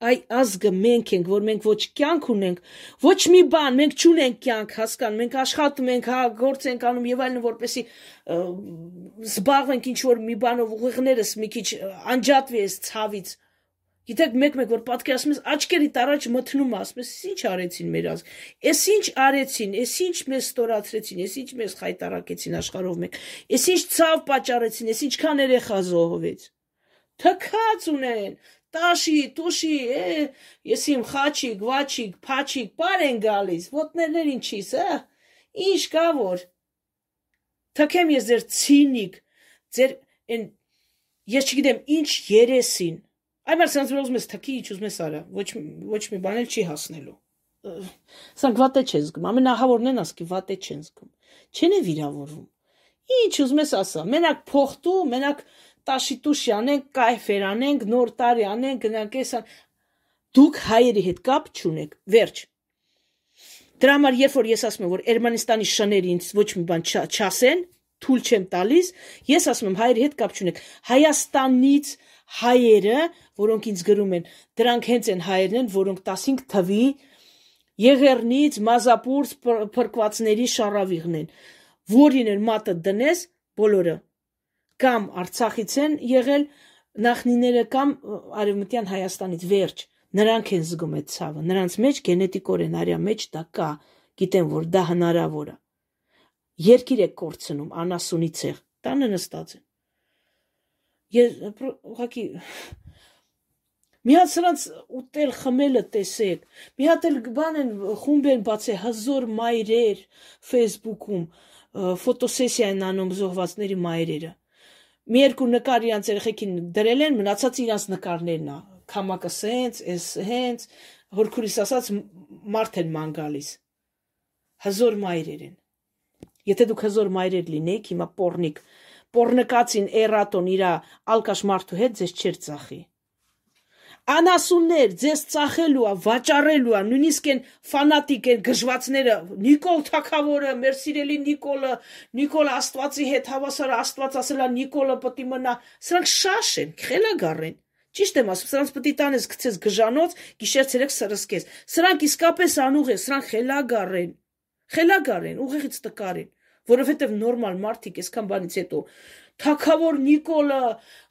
Այ ազգը մենք ենք, որ մենք ոչ կյանք ունենք, ոչ մի բան, մենք չունենք կյանք, հասկան, մենք աշխատում ենք, հա, գործ ենք անում եւ այլն, որպեսի զբաղվենք ինչ որ մի բանով ուղիղներս մի քիչ անջատվի այս ցավից, Գիտեք, մեկ-մեկ որ պատկերացնում ես, աչքերիդ առաջ մթնում ասում ես, ինչ արեցին մեր ազգ։ Էս ինչ արեցին, էս ինչ մեզ ստորացրեցին, էս ինչ մեզ խայտարակեցին աշխարհով մեկ։ Էս ինչ ցավ պատճառեցին, էս ինչքան երեխա զոհվեց։ Թքած ունեն, տաշի, տուշի, է, ես իմ խաչիկ, վաչիկ, փաչիկ, բար են գալիս, ոտներներ ինչիս, հա։ Ինչ կա որ։ Թքեմ ես ձեր ցինիկ, ձեր այն ես չգիտեմ ինչ երեսին Այմար սրանց որ ուզում ես թքի, ուզում ես արա, ոչ ոչ մի բան էլ չի հասնելու։ Սրանք վատե չեն զգում, ամենահավորն են ասկի վատե չեն զգում։ Չեն է վիրավորվում։ Ինչ ուզում ես ասա, մենակ փոխտու, մենակ տաշիտուշի անենք, կայֆեր անենք, նոր տարի անենք, գնանք էսա։ Դուք հայերի հետ կապ չունեք։ Վերջ։ Դրա համար երբ որ ես ասում եմ, որ Էրմանիստանի շները ինձ ոչ մի բան չասեն, թույլ չեմ տալիս, ես ասում եմ հայերի հետ կապ չունեք։ Հայաստանից հայերը, որոնք ինձ գրում են, դրանք հենց են հայերն են, որոնք 15 թվի Եղեռնից մազապուրս փրկվածների շարավիղն են։ Որին են մատը դնես, բոլորը կամ Արցախից են եղել նախնիները կամ արևմտյան Հայաստանից վերջ նրանք են զգում այդ ցավը նրանց մեջ գենետիկորեն արյա մեջ դա կա գիտեն որ դա հնարավոր է երկիր է կորցնում անասունի ցեղ տանը նստած են Ես ուղղակի մի հատ սրանց ուտել խմելը տեսեք մի հատ էլ բան են խումբ են բացել հազոր մայրեր Facebook-ում ֆոտոսեսիա են անում զոհվածների մայրերը մի երկու նկար իրանց երեխեքին դրել են մնացած իրանց նկարներն է քամակը սենց էս հենց հորքուրիս ասած մարդ են ման գալիս հազոր մայրեր են եթե դուք հազոր մայրեր լինեիք հիմա պորնիկ Պորնկացին էրատոն իր ալկաշ մարդու հետ ձեզ չեր ծախի։ Անասուններ ձեզ ծախելու է, վաճառելու է, նույնիսկ են ֆանատիկ են գժվացները, Նիկոլ Թակավորը, մեր սիրելի Նիկոլը, Նիկոլ Աստվածի հետ հավասար Աստված ասելա Նիկոլը պետք է մնա, սրանք շաշ են, խելագար են։ Ճիշտ եմ ասում, սրանց պետք է տանես գցես գժանոց, գիշեր ցերեկ սրսկես։ Սրանք իսկապես անուղ են, սրանք խելագար են։ Խելագար են, ուղեղից տկար են որովհետև նորմալ մարդիկ այսքան բանից հետո Թակավոր Նիկոլը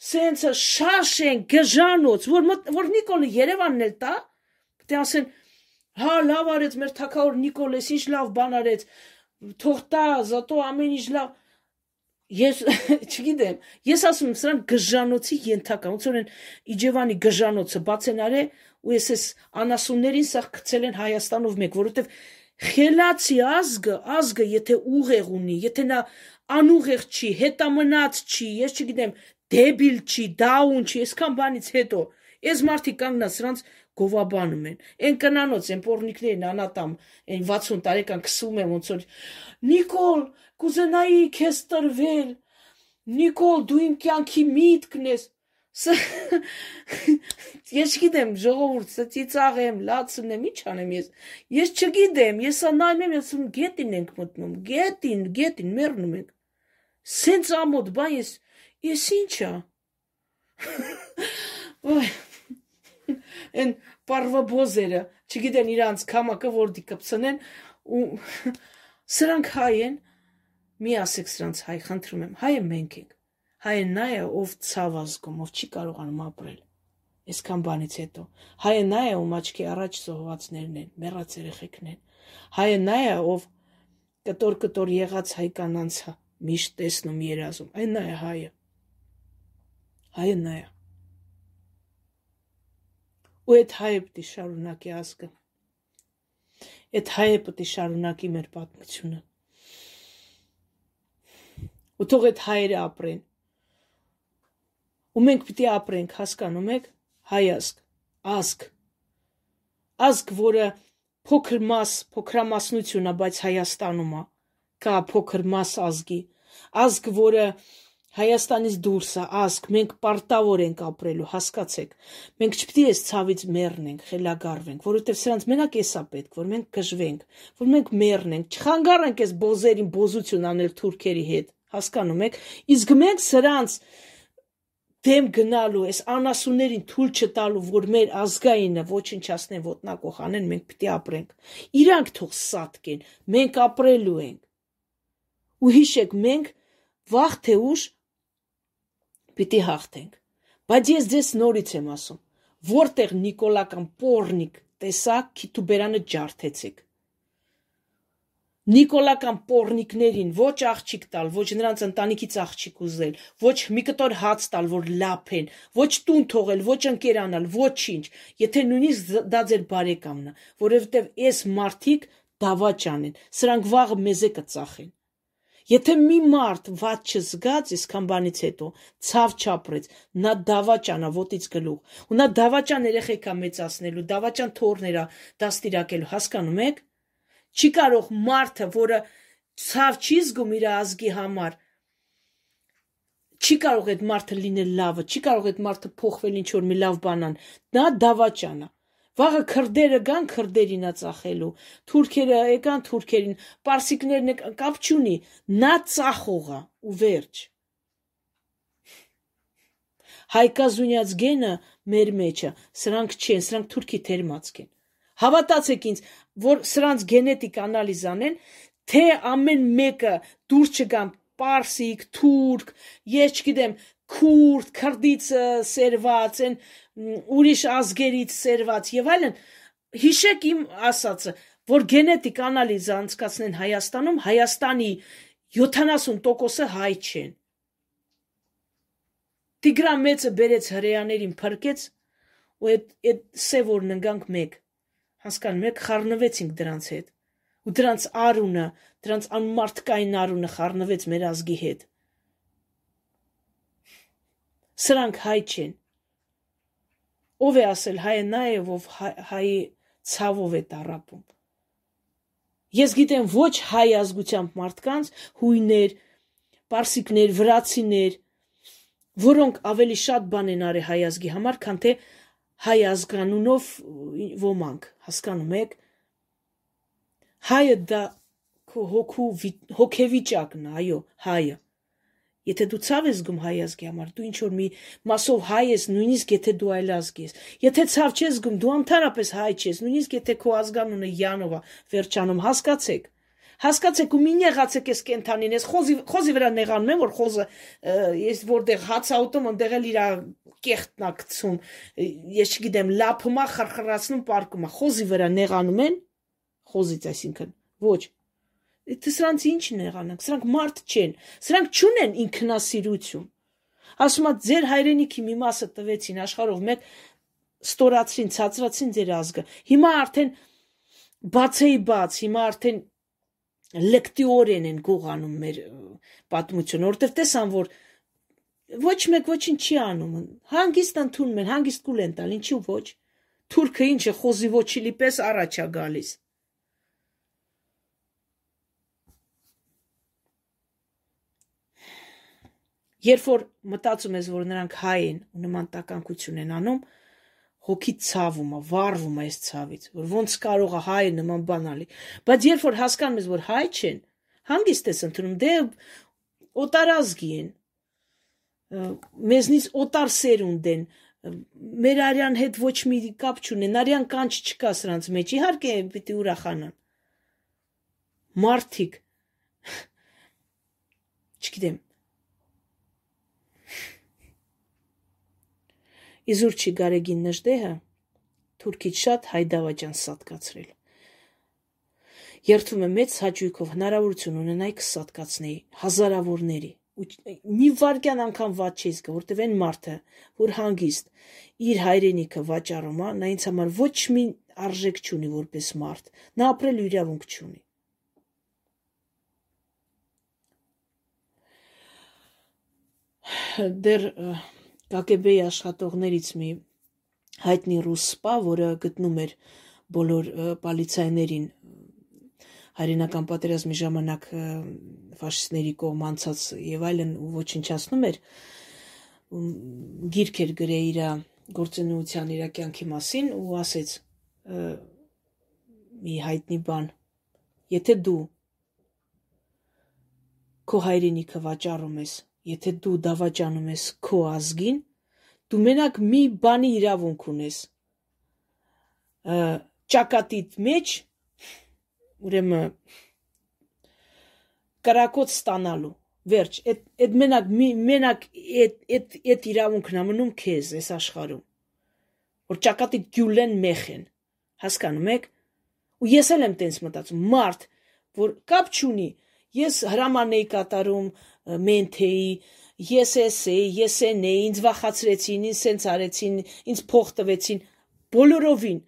սենցը շաշ են գժանոց, որ որ Նիկոլը Երևանն էլ տա, է ասեն, հա լավ արեց մեր թակավոր Նիկոլես, ինչ լավ բան արեց, թող տա, զատո ամեն ինչ լավ Ես <laughs> չգիտեմ, ես ասում եմ սրանք գժանոցի ենթակա, ոնց որ են Իջևանի գժանոցը բաց են արել ու ես էս անասուններին սա գցել են Հայաստանով մեկ, որովհետև խելացի ազգը, ազգը եթե ուղեղ ունի, եթե նա անուղեղ չի, հետամնաց չի, ես չգիտեմ, դեբիլ չի, դաուն չի, այսքան բանից հետո Այս մարդիկ կանգնած սրանց գովաբանում են։ Այն կնանոց, այն պորնիկներն անատամ, այն 60 տարեկան քսում են ոնց որ Նիկոլ, կուզենայի քեզ տրվել։ Նիկոլ, դու իմ կյանքի միտքն ես։ <laughs> Ես չգիտեմ, ժողովուրդ, սա ծիծաղ եմ, լացն եմ, ի՞նչ անեմ ես։ Ես չգիտեմ, ես սա նայում եմ, ես գետին ենք մտնում, գետին, գետին մեռնում ենք։ Սենց ամոթ բան ես, ես ինչա։ Ոյ են պարվաբոզերը, չգիտեն իրանց կամակը որ դի կպցնեն ու սրանք հայ են, մի ասեք սրանց հայ, խնդրում եմ, հայը մենք ենք, հայը նա է, ով ցավ ազգում, ով չի կարողանում ապրել, այսքան բանից հետո, հայը նա է, ում աչքի առաջ զոհվածներն են, մեռած երեխեքն են, հայը նա է, ով կտոր-կտոր եղած հայ կանանց միշտ տեսնում երազում, այն նա է հայը, հայը նա է, ու այդ հայը պետք է շարունակի ազգը։ Այդ հայը պետք է շարունակի մեր պատմությունը։ Ու թող այդ հայերը ապրեն։ Ու մենք պետք է ապրենք, հասկանում եք, հայ ազգ, ազգ։ Ազգ, որը փոքր մաս, փոքրամասնություն է, բայց Հայաստանում է, կա փոքր մաս ազգի։ Ազգ, որը Հայաստանից դուրս է ազգ, մենք պարտավոր ենք ապրելու, հասկացեք։ Մենք չպետք է այս ցավից մեռնենք, խելագարվենք, որովհետև սրանց մենակ էսա պետք, որ մենք գժվենք, որ մենք մեռնենք, չխանգարենք այս բոզերին բոզություն անել թուրքերի հետ, հասկանում եք։ Իսկ մենք սրանց դեմ գնալու, այս անասուններին թույլ չտալու, որ մեր ազգայինը ոչնչացնեն, ոտնակող անեն, մենք պիտի ապրենք։ Իրանք թող սատկեն, մենք ապրելու ենք։ Ու հիշեք, մենք վաղ թե ուշ պիտի հաղթենք։ Բայց ես ձեզ նորից եմ ասում, որտեղ Նիկոլական Պորնիկ տեսակ քիթուբերանը ջարդեցեք։ Նիկոլական Պորնիկներին ոչ աղջիկ տալ, ոչ նրանց ընտանիքից աղջիկ ուզել, ոչ մի կտոր հաց տալ, որ լափեն, ոչ տուն թողել, ոչ ընկերանալ, ոչինչ, եթե նույնիսկ դա ձեր բարեկամն է, որովհետև այս մարդիկ դավաճան են, սրանք վաղը մեզե կծախեն։ Եթե մի մարդ ված չզգաց այսքան բանից հետո, ցավ չապրեց, նա դավաճանա ոտից գլուխ։ Ու նա դավաճան երեխեքա մեծացնելու, դավաճան թորներա դաստիարակելու, հասկանում եք։ Չի կարող մարդը, որը ցավ չի զգում իր ազգի համար, չի կարող այդ մարդը լինել լավը, չի կարող այդ մարդը փոխվել ինչ որ մի լավ բանան։ Նա դավաճանա։ Վաղը քրդերը գան քրդերին ա ծախելու, թուրքերը եկան թուրքերին, պարսիկներն կապ չունի, նա ծախողա ու վերջ։ Հայկազունյաց գենը մեր մեջը, սրանք չեն, սրանք թուրքի թերմացք են։ Հավատացեք ինձ, որ սրանց գենետիկ անալիզ անեն, թե ամեն մեկը դուրս չգան պարսիկ, թուրք, ես չգիտեմ, քուրդ, քրդից սերված են, ուրիշ ազգերից սերված եւ այլն, հիշեք իմ ասածը, որ գենետիկ անալիզը անցկացնեն Հայաստանում, Հայաստանի 70%-ը հայ չեն։ Տիգրան մեծը բերեց հրեաներին փրկեց, ու այդ այդ սևորն ընկանք մեկ։ Հասկանում եք, խառնվեցինք դրանց հետ։ Ու դրանց արունը, դրանց անմարդկային արունը խառնվեց մեր ազգի հետ սրանք հայ չեն Ով է ասել հայը նա է, ով հայի ցավով է տարապում։ Ես գիտեմ ոչ հայ ազգությամբ մարդկանց, հույներ, պարսիկներ, վրացիներ, որոնք ավելի շատ բան են արել հայ ազգի համար, քան թե հայ ազգանունով ոմանք, հասկանում եք։ Հայը դա հոգու հոգեվիճակն է, այո, հայը։ Եթե դու ցավ ես զգում հայ ազգի համար, դու ինչ որ մի մասով հայ ես, նույնիսկ եթե դու այլ ազգ ես։ Եթե ցավ չես զգում, դու ընդհանրապես հայ չես, նույնիսկ եթե քո ազգանունը Յանովա վերջանում, հասկացեք։ Հասկացեք ու մի նեղացեք այս կենթանին, այս խոզի խոզի վրա նեղանում են, որ խոզը ես որտեղ հաց աուտում, այնտեղ էլ իր կեղտն է գցում, ես չգիտեմ, լափումա խրխրացնում, պարկումա, խոզի վրա նեղանում են, խոզից այսինքն, ոչ, Դե սրանց ինչ նեղանանք, սրանք մարդ չեն, սրանք չունեն ինքնասիրություն։ Ասում է ձեր հայրենիքի մի մասը տվեցին աշխարհով մեկ ստորացրին, ցածրացրին ձեր ազգը։ Հիմա արդեն բացեի բաց, հիմա արդեն լեկտիորեն են գողանում մեր պատմությունը, որովհետև տեսան, որ ոչ մեկ ոչինչ չի անում։ Հանգիստ ընդունում են, հանգիստ կուլ են տալ, ինչու ոչ։ Թուրքը ինչը խոզի ոչիլի պես առաջ է գալիս։ Երբ որ մտածում ես, որ նրանք հայ են ու նման տականկություն են անում, հոգի ցավում է, վառվում է այս ցավից, որ ոնց կարող է հայը նման բան ալի։ Բայց երբ որ հասկանում ես, որ հայ չեն, հանգիստ ես ընդունում, դե օտարազգի են։ Մեզնից օտար սերունդ են, մեր արյան հետ ոչ մի կապ չունեն, արյան կանչ չկա սրանց մեջ։ Իհարկե պիտի ուրախանան։ Մարդիկ <sighs> չգիտեմ Իզուր չի Գարեգին Նժդեհը թուրքից շատ հայդավաճան սատկացրել։ Երթում է մեծ հաճույքով հնարավորություն ունենայի կսատկացնեի հազարավորների մի վարկյան անգամ ված չի զգա, որտեվ այն մարդը, որ հանգիստ իր հայրենիքը վաճառում է, նա ինձ համար ոչ մի արժեք չունի որպես մարդ։ Նա ապրելու իրավունք չունի։ Դեռ ԿԳԲ-ի աշխատողներից մի հայտնի ռուս սպա, որը գտնում էր բոլոր պոլիցայիներին հայրենական պատերազմի ժամանակ ֆաշիստների կողմ անցած եւ այլն ոչնչացնում էր գիրք էր գրել իր գործունեության իր կյանքի մասին ու ասեց մի հայտնի բան եթե դու քո հայրենիքը վաճառում ես Եթե դու դավաճանում ես քո ազգին, դու մենակ մի բանի իրավունք ունես ճակատիդ մեջ ուրեմն կրակոց ստանալու վերջ այդ այդ մենակ մենակ այդ այդ այդ իրավունքն ամնում քեզ այս աշխարհում որ ճակատի գյուլեն մեխեն հասկանում եք ու ես էլ եմ տենց մտածում մարդ որ կապ չունի ես հրաման էի կատարում մենթեի, ես էս էի, ես են էի, ինձ վախացրեցին, ինձ սենց արեցին, ինձ փող տվեցին, բոլորովին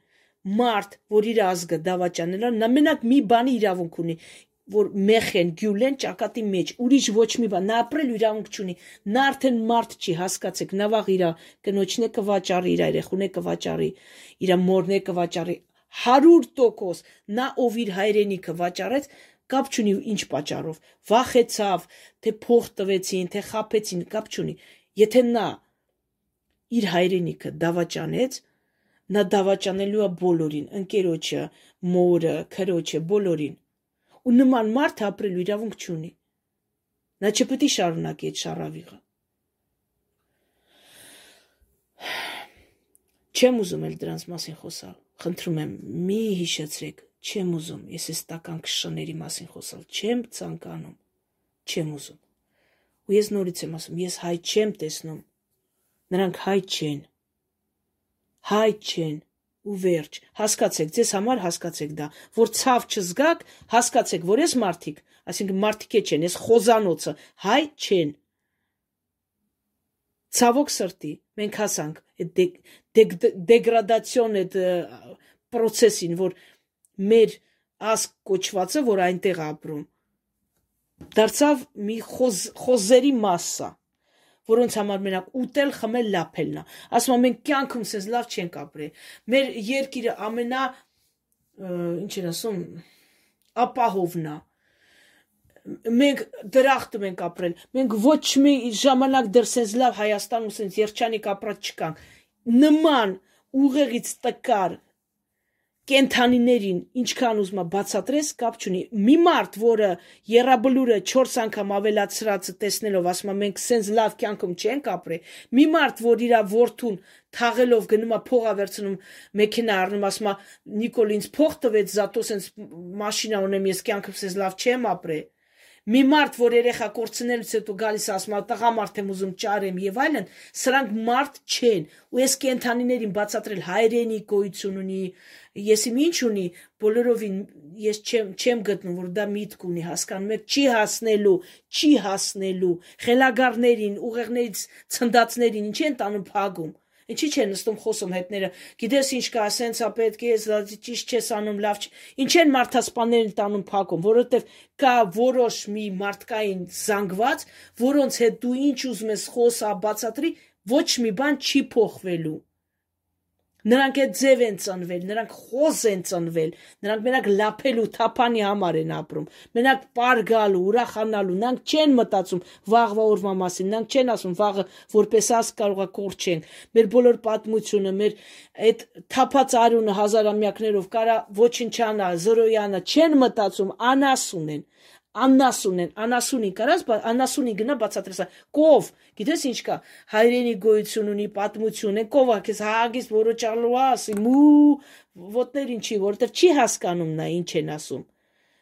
մարդ, որ իր ազգը դավաճանել նա մենակ մի բանի իրավունք ունի, որ մեխեն, գյուլեն ճակատի մեջ, ուրիշ ոչ մի բան, նա ապրել իրավունք չունի, նա արդեն մարդ չի, հասկացեք, նա վաղ իր կնոջն է կվաճառի, իր երեխուն է կվաճառի, իր մորն է կվաճառի, 100% նա ով իր հայրենիքը վաճառեց, կապ չունի ինչ պատճառով, վախեցավ, թե փող տվեցին, թե խապեցին, կապ չունի։ Եթե նա իր հայրենիքը դավաճանեց, նա դավաճանելու է բոլորին, ընկերոջը, մորը, քրոջը, բոլորին։ Ու նման մարդ ապրելու իրավունք չունի։ Նա չպետք է շարունակի այդ շարավիղը։ <sighs> Չեմ ուզում էլ դրանց մասին խոսալ։ Խնդրում եմ, մի հիշեցրեք Չեմ ուզում, ես այս տական քշների մասին խոսալ չեմ ցանկանում, չեմ ուզում։ Ու ես նորից եմ ասում, ես հայ չեմ տեսնում։ Նրանք հայ չեն։ Հայ չեն ու վերջ։ Հասկացեք, ձեզ համար հասկացեք դա, որ ցավ չզգաք, հասկացեք, որ ես մարդիկ, այսինքն մարդիկ չեն, ես խոզանոցը, հայ չեն։ Ցավոք սրտի, մենք հասանք այդ դեգրադացիոն այդ process-ին, որ մեր ասկ կոչվածը, որ այնտեղ ապրում, դարձավ մի խոզ, խոզերի մասսա, որոնց համար մենակ ուտել, խմել, լափելն է։ Ասում եմ, մենք կյանքում սենց լավ չենք ապրել։ Մեր երկիրը ամենա ինչ են ասում, ապահովն է մենք դրախտում ենք ապրել։ Մենք ոչ մի ժամանակ դեռ սենց լավ Հայաստանում սենց երջանիկ ապրած չկանք։ Նման ուղեղից տկար կենթանիներին ինչքան ուզմա բացատրես կապ չունի։ Մի մարդ, որը երաբլուրը 4 անգամ ավելացրածը տեսնելով ասում է մենք սենց լավ կյանքում չենք ապրել, մի մարդ, որ իր ворթուն թաղելով գնում է փող ավերցնում մեքենա առնում ասում է Նիկոլ ինձ փող տվեց, զատո սենց մաշինա ունեմ, ես կյանքում սենց լավ չեմ ապրել մի մարդ, որ երեխա կորցնելուց հետո գալիս ասում է տղամարդ եմ ուզում ճարեմ եւ այլն, սրանք մարդ չեն։ Ու ես կենթանիներին բացատրել հայրենի գոյություն ունի, ես իմ ինչ ունի, բոլորովին ես չեմ չեմ գտնում, որ դա միտք ունի, հասկանում եք, չի հասնելու, չի հասնելու։ Խելագարներին, ուղեղներից ցնդածներին ինչ են տանում փագում Ինչի՞ չեն նստում խոսում հետները։ Գիտես ինչ կա, ասենցա պետք է, ճիշտ չես անում, լավ չ։ Ինչ են մարդասպաներն տանում փակում, որովհետև կա որոշ մի մարդկային զանգված, որոնց հետ դու ինչ ուզում ես խոսա, բացատրի, ոչ մի բան չի փոխվելու։ Նրանք այդ ձև են ծնվել, նրանք խոզ են ծնվել, նրանք մենակ լափելու թափանի համար են ապրում։ Մենակ պարգալու, ուրախանալու, նրանք չեն մտածում վաղվա օրվա մասին, նրանք չեն ասում վաղը որպես աս կարողա կորչենք։ Մեր բոլոր պատմությունը, մեր այդ թափած արյունը հազարամյակներով կարա ոչնչանա, զրոյանը չեն մտածում, անասուն են աննասուն են, անասունի կարած, անասունի գնա բացատրեսա, կով, գիտես ինչ կա, հայրենի գոյություն ունի, պատմություն է, կովա քեզ հագիստ որոճալու ասի, մու ոտներին չի, որտեվ չի հասկանում նա ինչ են ասում։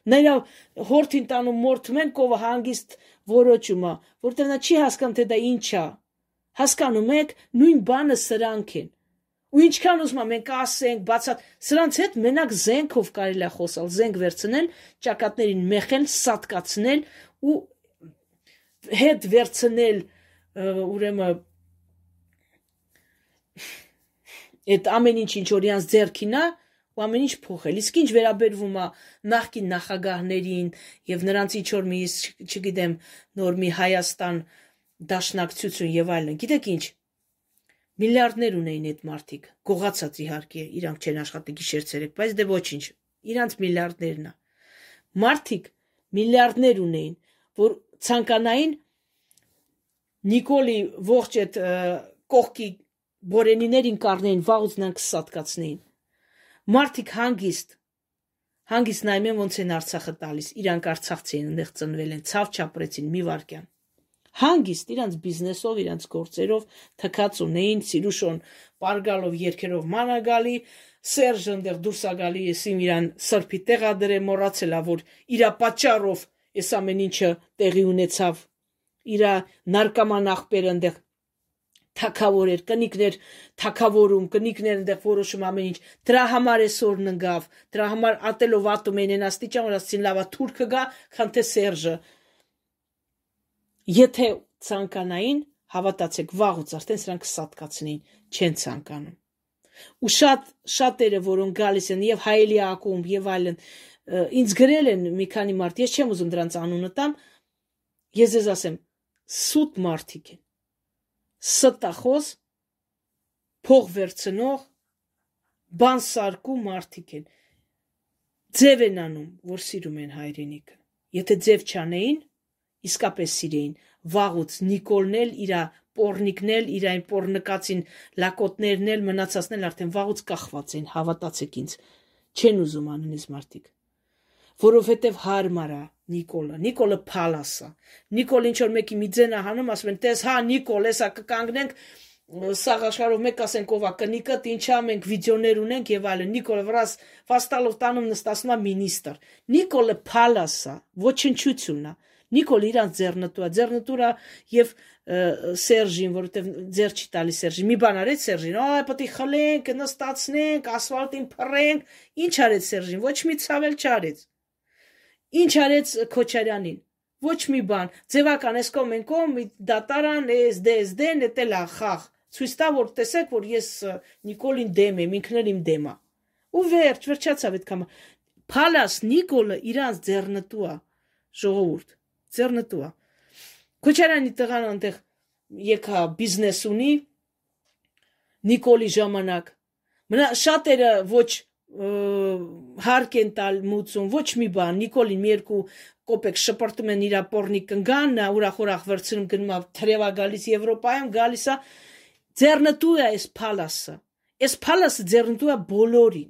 Նրա հորթին տանում մորթում են, կովը հանգիստ որոճում է, որտեվ նա չի հասկանում, թե դա ինչ է։ Հասկանում եք, նույն բանը սրանք են։ Ու ինչքան ուզում մենք ասենք, բացատ, սրանց հետ մենակ զենքով կարելի է խոսալ, զենք վերցնել, ճակատներին մեխել, սատկացնել ու հետ վերցնել ուրեմն այդ ամեն ինչ ինչ ձեռքին է ու ամեն ինչ փոխել։ Իսկ ինչ վերաբերվում է նախկին նախագահներին եւ նրանց ինչ որ մի, չգիտեմ, նոր մի Հայաստան դաշնակցություն եւ այլն։ Գիտեք ինչ, միլիարդներ ունեին այդ մարդիկ, գողացած իհարկե, իրանք չեն աշխատի գիշեր ցերեկ, բայց դե ոչինչ, իրանք միլիարդներն է։ Մարդիկ միլիարդներ ունեին, որ ցանկանային Նիկոլի ողջ այդ կողքի բորենիներին կառնեին, վաղուց նրանք սատկացնեին։ Մարդիկ հանգիստ հանգիստ նայում են ոնց են Արցախը տալիս, իրանք Արցախցի են, այնտեղ ծնվել են, ցավ չապրեցին մի վարքյան հանգիստ իրանց բիզնեսով, իրանց գործերով թքած ունեին Սիրուշոն պարգալով երկերով մանագալի, Սերժը այնտեղ դուրս է գալի, ես իմ իրան սրբի տեղա դրե մոռացելա, որ իրա պատճառով այս ամեն ինչը տեղի ունեցավ։ Իրա նարկաման աղբերը այնտեղ թակավոր էր, կնիկներ թակավորում, կնիկներ այնտեղ որոշում ամեն ինչ։ Դրա համար այսօր նգավ, դրա համար ատելով ատում են են աստիճան, որ ասին լավա թուրքը գա, քան թե Սերժը Եթե ցանկանային, հավատացեք, վաղուց արդեն սրանք սատկացնեին, չեն ցանկանում։ Ու շատ շատերը, որոնք գալիս են եւ հայելի ակումբ եւ այլն, ինձ գրել են մի քանի մարդ, ես չեմ ուզում դրանց անունը տամ, ես ձեզ ասեմ, սուտ մարդիկ են։ Ստախոս փող վերցնող բան սարկու մարդիկ են։ Ձև են անում, որ սիրում են հայրենիքը։ Եթե ձև չանեին, իսկապես սիրեին վաղուց Նիկոլն էլ իր պորնիկն էլ իր այն պորնկացին լակոտներն էլ մնացածն էլ արդեն վաղուց կախված են հավատացեք ինձ չեն ուզում անունից մարդիկ որովհետև հարմար է Նիկոլը Նիկոլը փալասա Նիկոլ ինչ որ մեկի մի ձենա հանում ասում են տես հա Նիկոլ էսա կկանգնենք սաղ աշխարհով մեկ ասենք ով է կնիկը, ինչա մենք վիդեոներ ունենք եւ այլն։ Նիկոլը վրաս վաստալով տանում նստածում է մինիստր։ Նիկոլը փալասա, ոչնչությունն է։ Նիկոլ իրանց ձեռնտու է, ձեռնտուրա եւ Սերժին, որովհետեւ ձեռ չի տալի Սերժին։ Մի բան արեց Սերժին, այ պետք է խլենք, նստացնենք, ասֆալտին փռենք։ Ինչ արեց Սերժին։ Ոչ մի ցավել չարեց։ Ինչ արեց Քոչարյանին։ Ոչ մի բան։ Ձևական էս կողմ են կողմ դատարան, էս դես դեն, դե էլ ախախ։ Ցույց տա որ տեսեք որ ես Նիկոլին դեմ եմ, ինքն էլ իմ դեմա։ Ու վերջ, վերջացավ այդքան։ Փալաս Նիկոլը իրանց ձեռնտու է ժողովուրդ ձեռնտու է Քոչարյանի տղան այնտեղ եկա բիզնես ունի Նիկոլի ժամանակ մնա շատերը ոչ հարկ են տալ մուծում ոչ մի բան Նիկոլին մի երկու կոպեկ շպրտում են իր պորնի կնգան նա ուրախ ուրախ վերցնում գնում թրևա գալիս Եվրոպայում գալիս է ձեռնտու է այս փալասը այս փալասը ձեռնտու է բոլորին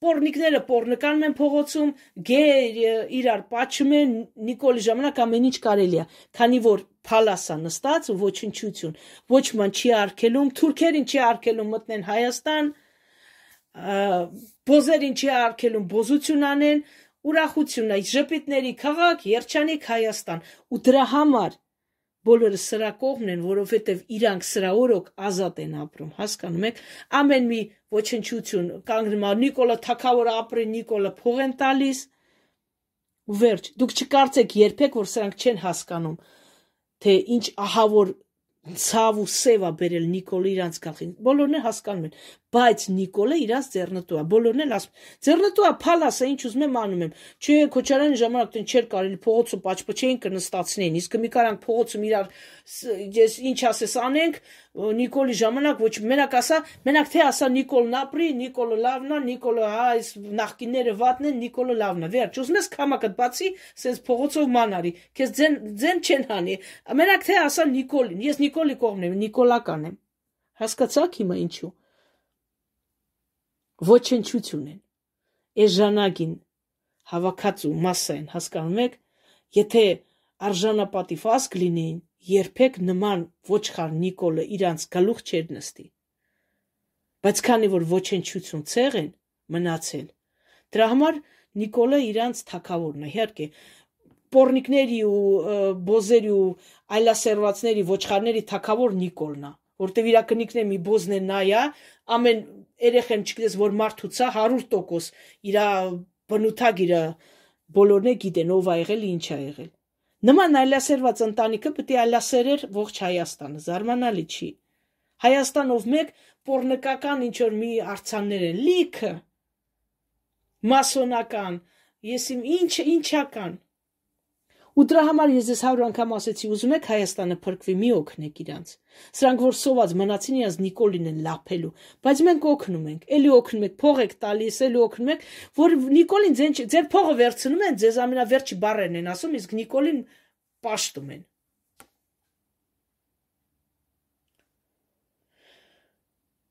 Պորնիկները պորնկանում են փողոցում, գե իրար պատճում են Նիկոլի ժամանակ ամեն ինչ կարելի է, քանի որ փալասա նստած ու ոչնչություն, ոչ ման չի արկելում, թուրքերին չի արկելում մտնեն Հայաստան, բոզերին չի արկելում բոզություն անեն, ուրախություն է, ժպիտների քաղաք, երջանիկ Հայաստան, ու դրա համար բոլորը սրա կողմն են, որովհետև իրանք սրա օրոք ազատ են ապրում, հասկանում եք։ Ամեն մի ոչնչություն կանգնում է Նիկոլա Թակավորը ապրի, Նիկոլա փող են տալիս։ Ու վերջ, դուք չկարծեք երբեք, որ սրանք չեն հասկանում, թե ինչ ահավոր ցավ ու սև է բերել Նիկոլը իրանց գլխին։ Բոլորն հասկանում են, բայց Նիկոլը իրանց ձեռնտու է։ Բոլորն էլ ասում, ձեռնտու է փալասը, ինչ ուզում եմ անում եմ։ Չէ, Քոչարյանի ժամանակ դեն չէր կարելի փողոցը պաչպչեին կնստացնեին։ Իսկ մի կարանք փողոցում իրար ես ինչ ասես անենք, Նիկոլի ժամանակ ոչ մենակ ասա, մենակ թե ասա Նիկոլն ապրի, Նիկոլը լավն է, Նիկոլը հա այս նախկինները վատն են, Նիկոլը լավն է։ Վերջ, ուզում ես քամակդ բացի, սենց փողոցով մանարի։ Քեզ ձեն ձեն չեն հանի։ Մենակ թե ասա Նիկոլին։ Ես Նիկոլի կողմն եմ, Նիկոլական եմ։ Հասկացաք հիմա ինչու։ Ոչնչություն են։ Այս ժանագին հավաքածու մասը են, հասկանում եք, եթե արժանապատիվ ասկ լինեին, երբեք նման ոչխար Նիկոլը իրանց գլուխ չէր նստի։ Բայց քանի որ ոչնչություն ցեղ են մնացել, դրա համար Նիկոլը իրանց թակավորն է, իհարկե պորնիկների ու բոզերի ու այլասերվածների ոչխարների թակավոր Նիկոլն է, որտեվ իր կնիկն է մի բոզն է նայա, ամեն երեխեն չգիտես որ մարդուցա 100% իր բնութագիրը բոլորն է գիտեն ով ա եղել, ինչ ա եղել։ Նման այլասերված ընտանիքը պետք է այլասերեր ողջ Հայաստանը, զարմանալի չի։ Հայաստանով մեկ պորնկական ինչ որ մի արցաններ են, լիքը մասոնական, ես իմ ինչ ինչական Ու դրա համար ես ես 100 անգամ ասեցի, ուզում եք Հայաստանը փրկվի, մի օգնեք իրանց։ Սրանք որ սոված մնացին իրանց Նիկոլին են լափելու, բայց մենք օգնում ենք, էլի օգնում ենք, փող եք տալիս, էլի օգնում ենք, որ Նիկոլին ձեն ձեր փողը վերցնում են, ձեզ ամենավերջի բառերն են ասում, իսկ Նիկոլին պաշտում են։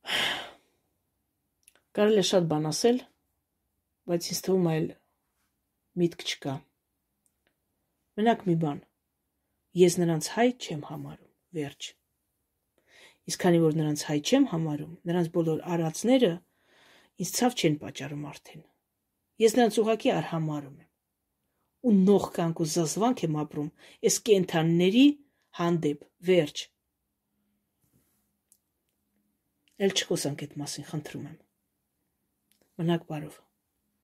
<sighs> Կարելի է շատ բան ասել, բայց ինձ թվում այլ միտք չկա։ Մենակ մի բան։ Ես նրանց հայ չեմ համարում, վերջ։ Իսկ քանի որ նրանց հայ չեմ համարում, նրանց բոլոր արածները ինձ ցավ չեն պատճառում արդեն։ Ես նրանց ուղակի արհամարում եմ ու նողկանք ու զզվանք եմ ապրում այս կենթանների հանդեպ վերջ Էլ չխոսանք այդ մասին, խնդրում եմ։ Մնաք բարով։